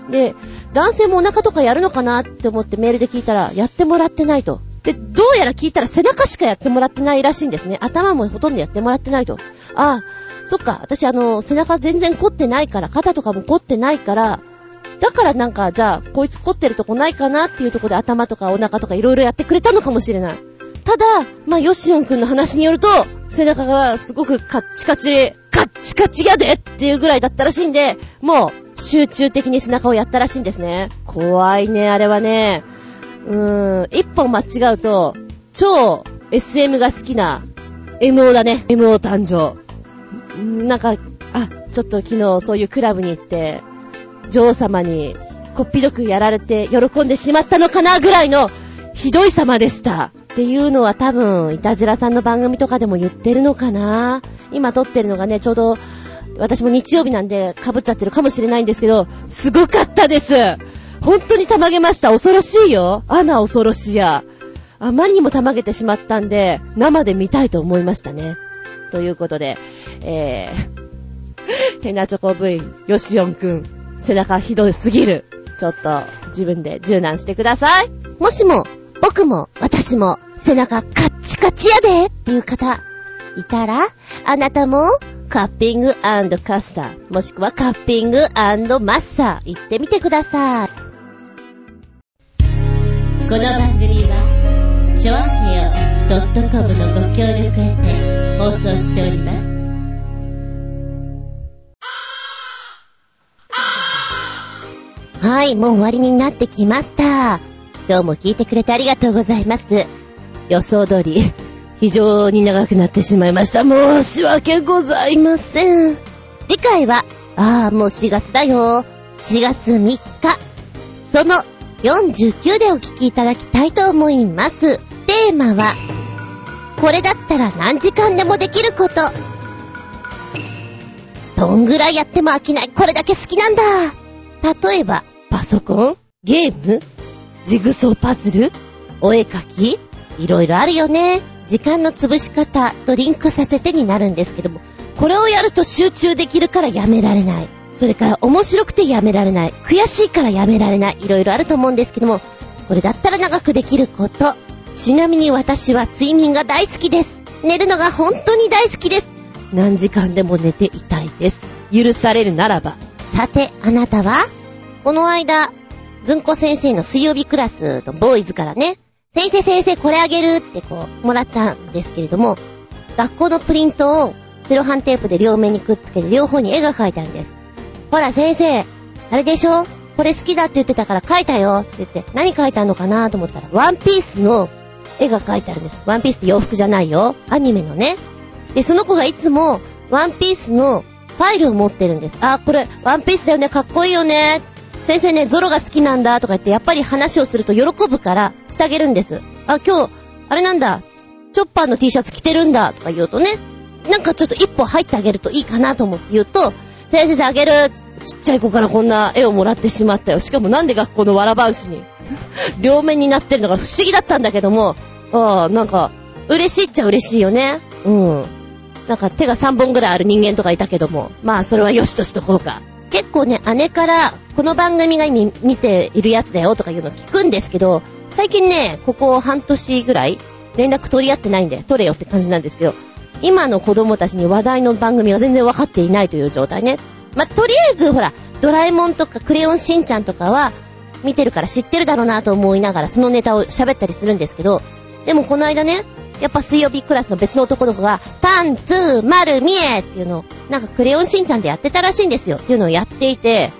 で、男性もお腹とかやるのかなって思ってメールで聞いたら、やってもらってないと。で、どうやら聞いたら背中しかやってもらってないらしいんですね。頭もほとんどやってもらってないと。ああ、そっか、私あの、背中全然凝ってないから、肩とかも凝ってないから、だからなんか、じゃあ、こいつ凝ってるとこないかなっていうとこで頭とかお腹とかいろいろやってくれたのかもしれない。ただ、まあ、ヨシオンくんの話によると、背中がすごくカッチカチ、カッチカチやでっていうぐらいだったらしいんで、もう、集中的に背中をやったらしいんですね。怖いね、あれはね。うーん、一本間違うと、超 SM が好きな MO だね。MO 誕生。なんか、あ、ちょっと昨日そういうクラブに行って、女王様にこっぴどくやられて喜んでしまったのかなぐらいのひどい様でした。っていうのは多分、いたじらさんの番組とかでも言ってるのかな今撮ってるのがね、ちょうど、私も日曜日なんで被っちゃってるかもしれないんですけど、すごかったです本当にたまげました。恐ろしいよ。アナ恐ろしや。あまりにもたまげてしまったんで、生で見たいと思いましたね。ということで、えー、ヘナチョコ部員、ヨシオンくん、背中ひどすぎる。ちょっと、自分で柔軟してください。もしも、僕も、私も、背中カッチカチやでっていう方、いたら、あなたも、カッピングカッサー、もしくはカッピングマッサー、行ってみてください。この番組は、ちょあへよ .com のご協力へて放送しております。はい、もう終わりになってきました。今日も聞いてくれてありがとうございます。予想通り、非常に長くなってしまいました。申し訳ございません。次回は、ああ、もう4月だよ。4月3日。その49でお聞きいただきたいと思います。テーマは、これだったら何時間でもできること。どんぐらいやっても飽きない。これだけ好きなんだ。例えば、パソコン？ゲーム？ジグソーパズル？お絵かき？いろいろあるよね。時間の潰し方？とリンクさせてになるんですけども、これをやると集中できるからやめられない。それから面白くてやめられない。悔しいからやめられない。いろいろあると思うんですけども、これだったら長くできること。ちなみに私は睡眠が大好きです。寝るのが本当に大好きです。何時間でも寝ていたいです。許されるならば。さて、あなたは？この間、ずんこ先生の水曜日クラスとボーイズからね、先生先生これあげるってこう、もらったんですけれども、学校のプリントをセロハンテープで両面にくっつけて両方に絵が描いてあるんです。ほら先生、あれでしょ？これ好きだって言ってたから描いたよって言って、何描いたのかなと思ったら、ワンピースの絵が描いてあるんです。ワンピースって洋服じゃないよ。アニメのね。で、その子がいつも、ワンピースのファイルを持ってるんです。あ、これ、ワンピースだよね、かっこいいよね。先生ね、ゾロが好きなんだとか言ってやっぱり話をすると喜ぶからしてあげるんです。あ、今日、あれなんだ、チョッパーの T シャツ着てるんだとか言うとね、なんかちょっと一歩入ってあげるといいかなと思って言うと、先生あげるちっちゃい子からこんな絵をもらってしまったよ。しかもなんで学校のわらばんしに 両面になってるのが不思議だったんだけども、ああ、なんか、嬉しいっちゃ嬉しいよね。うん。なんか手が3本ぐらいある人間とかいたけども、まあそれはよしとしとこうか。結構ね、姉から、この番組が今見ているやつだよとかいうの聞くんですけど、最近ね、ここ半年ぐらい、連絡取り合ってないんで、取れよって感じなんですけど、今の子供たちに話題の番組が全然分かっていないという状態ね。まあ、とりあえず、ほら、ドラえもんとかクレヨンしんちゃんとかは、見てるから知ってるだろうなと思いながら、そのネタを喋ったりするんですけど、でもこの間ね、やっぱ水曜日クラスの別の男の子が、パンツー丸見えっていうのを、なんかクレヨンしんちゃんでやってたらしいんですよっていうのをやっていて、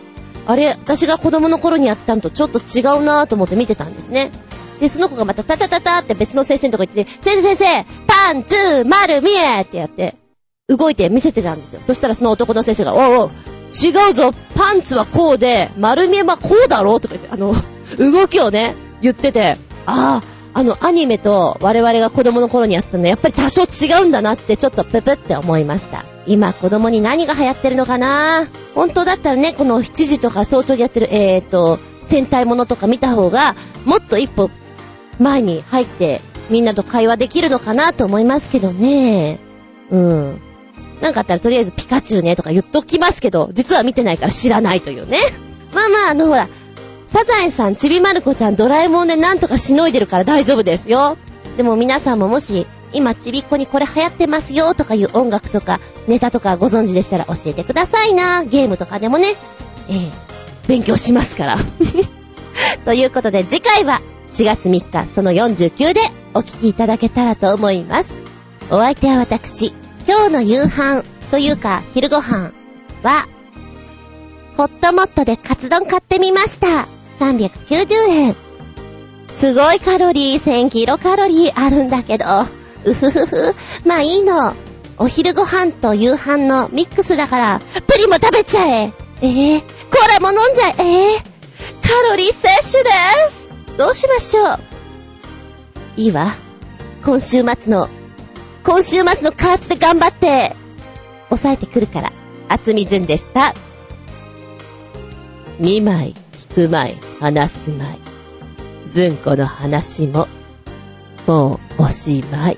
あれ、私が子供の頃にやってたのとちょっと違うなぁと思って見てたんですね。で、その子がまたタタタタって別の先生のとこ行ってて先生先生パンツー丸見えってやって、動いて見せてたんですよ。そしたらその男の先生が、おうおう、違うぞ、パンツはこうで、丸見えはこうだろとか言って、あの、動きをね、言ってて、ああ、あの、アニメと我々が子供の頃にやったのはやっぱり多少違うんだなってちょっとププって思いました。今子供に何が流行ってるのかな？本当だったらね、この7時とか早朝でやってる、えーと、戦隊ものとか見た方が、もっと一歩前に入ってみんなと会話できるのかなと思いますけどね。うん。なんかあったらとりあえずピカチュウねとか言っときますけど、実は見てないから知らないというね。まあまあ、あのほら、サザエさん、ちびまる子ちゃん、ドラえもんでなんとかしのいでるから大丈夫ですよ。でも皆さんももし、今ちびっこにこれ流行ってますよとかいう音楽とか、ネタとかご存知でしたら教えてくださいな。ゲームとかでもね、えー、勉強しますから。ということで次回は4月3日その49でお聴きいただけたらと思います。お相手は私、今日の夕飯というか昼ご飯は、ホットモットでカツ丼買ってみました。390円。すごいカロリー、1000キロカロリーあるんだけど、うふふふ。まあいいの。お昼ご飯と夕飯のミックスだから、プリも食べちゃえ。ええー、これも飲んじゃえ。ええー、カロリー摂取です。どうしましょう。いいわ。今週末の、今週末の加圧で頑張って、抑えてくるから。厚み順でした。2枚引く前。話すまい。ずんこの話も、もうおしまい。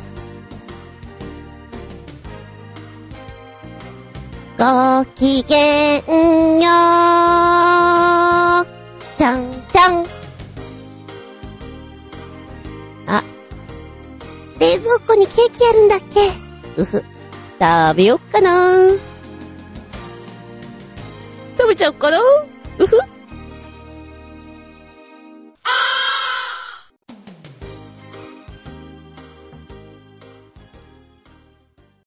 ごきげんよー。ちゃんちゃん。あ、冷蔵庫にケーキあるんだっけ？うふ、食べよっかな食べちゃおうかなうふ。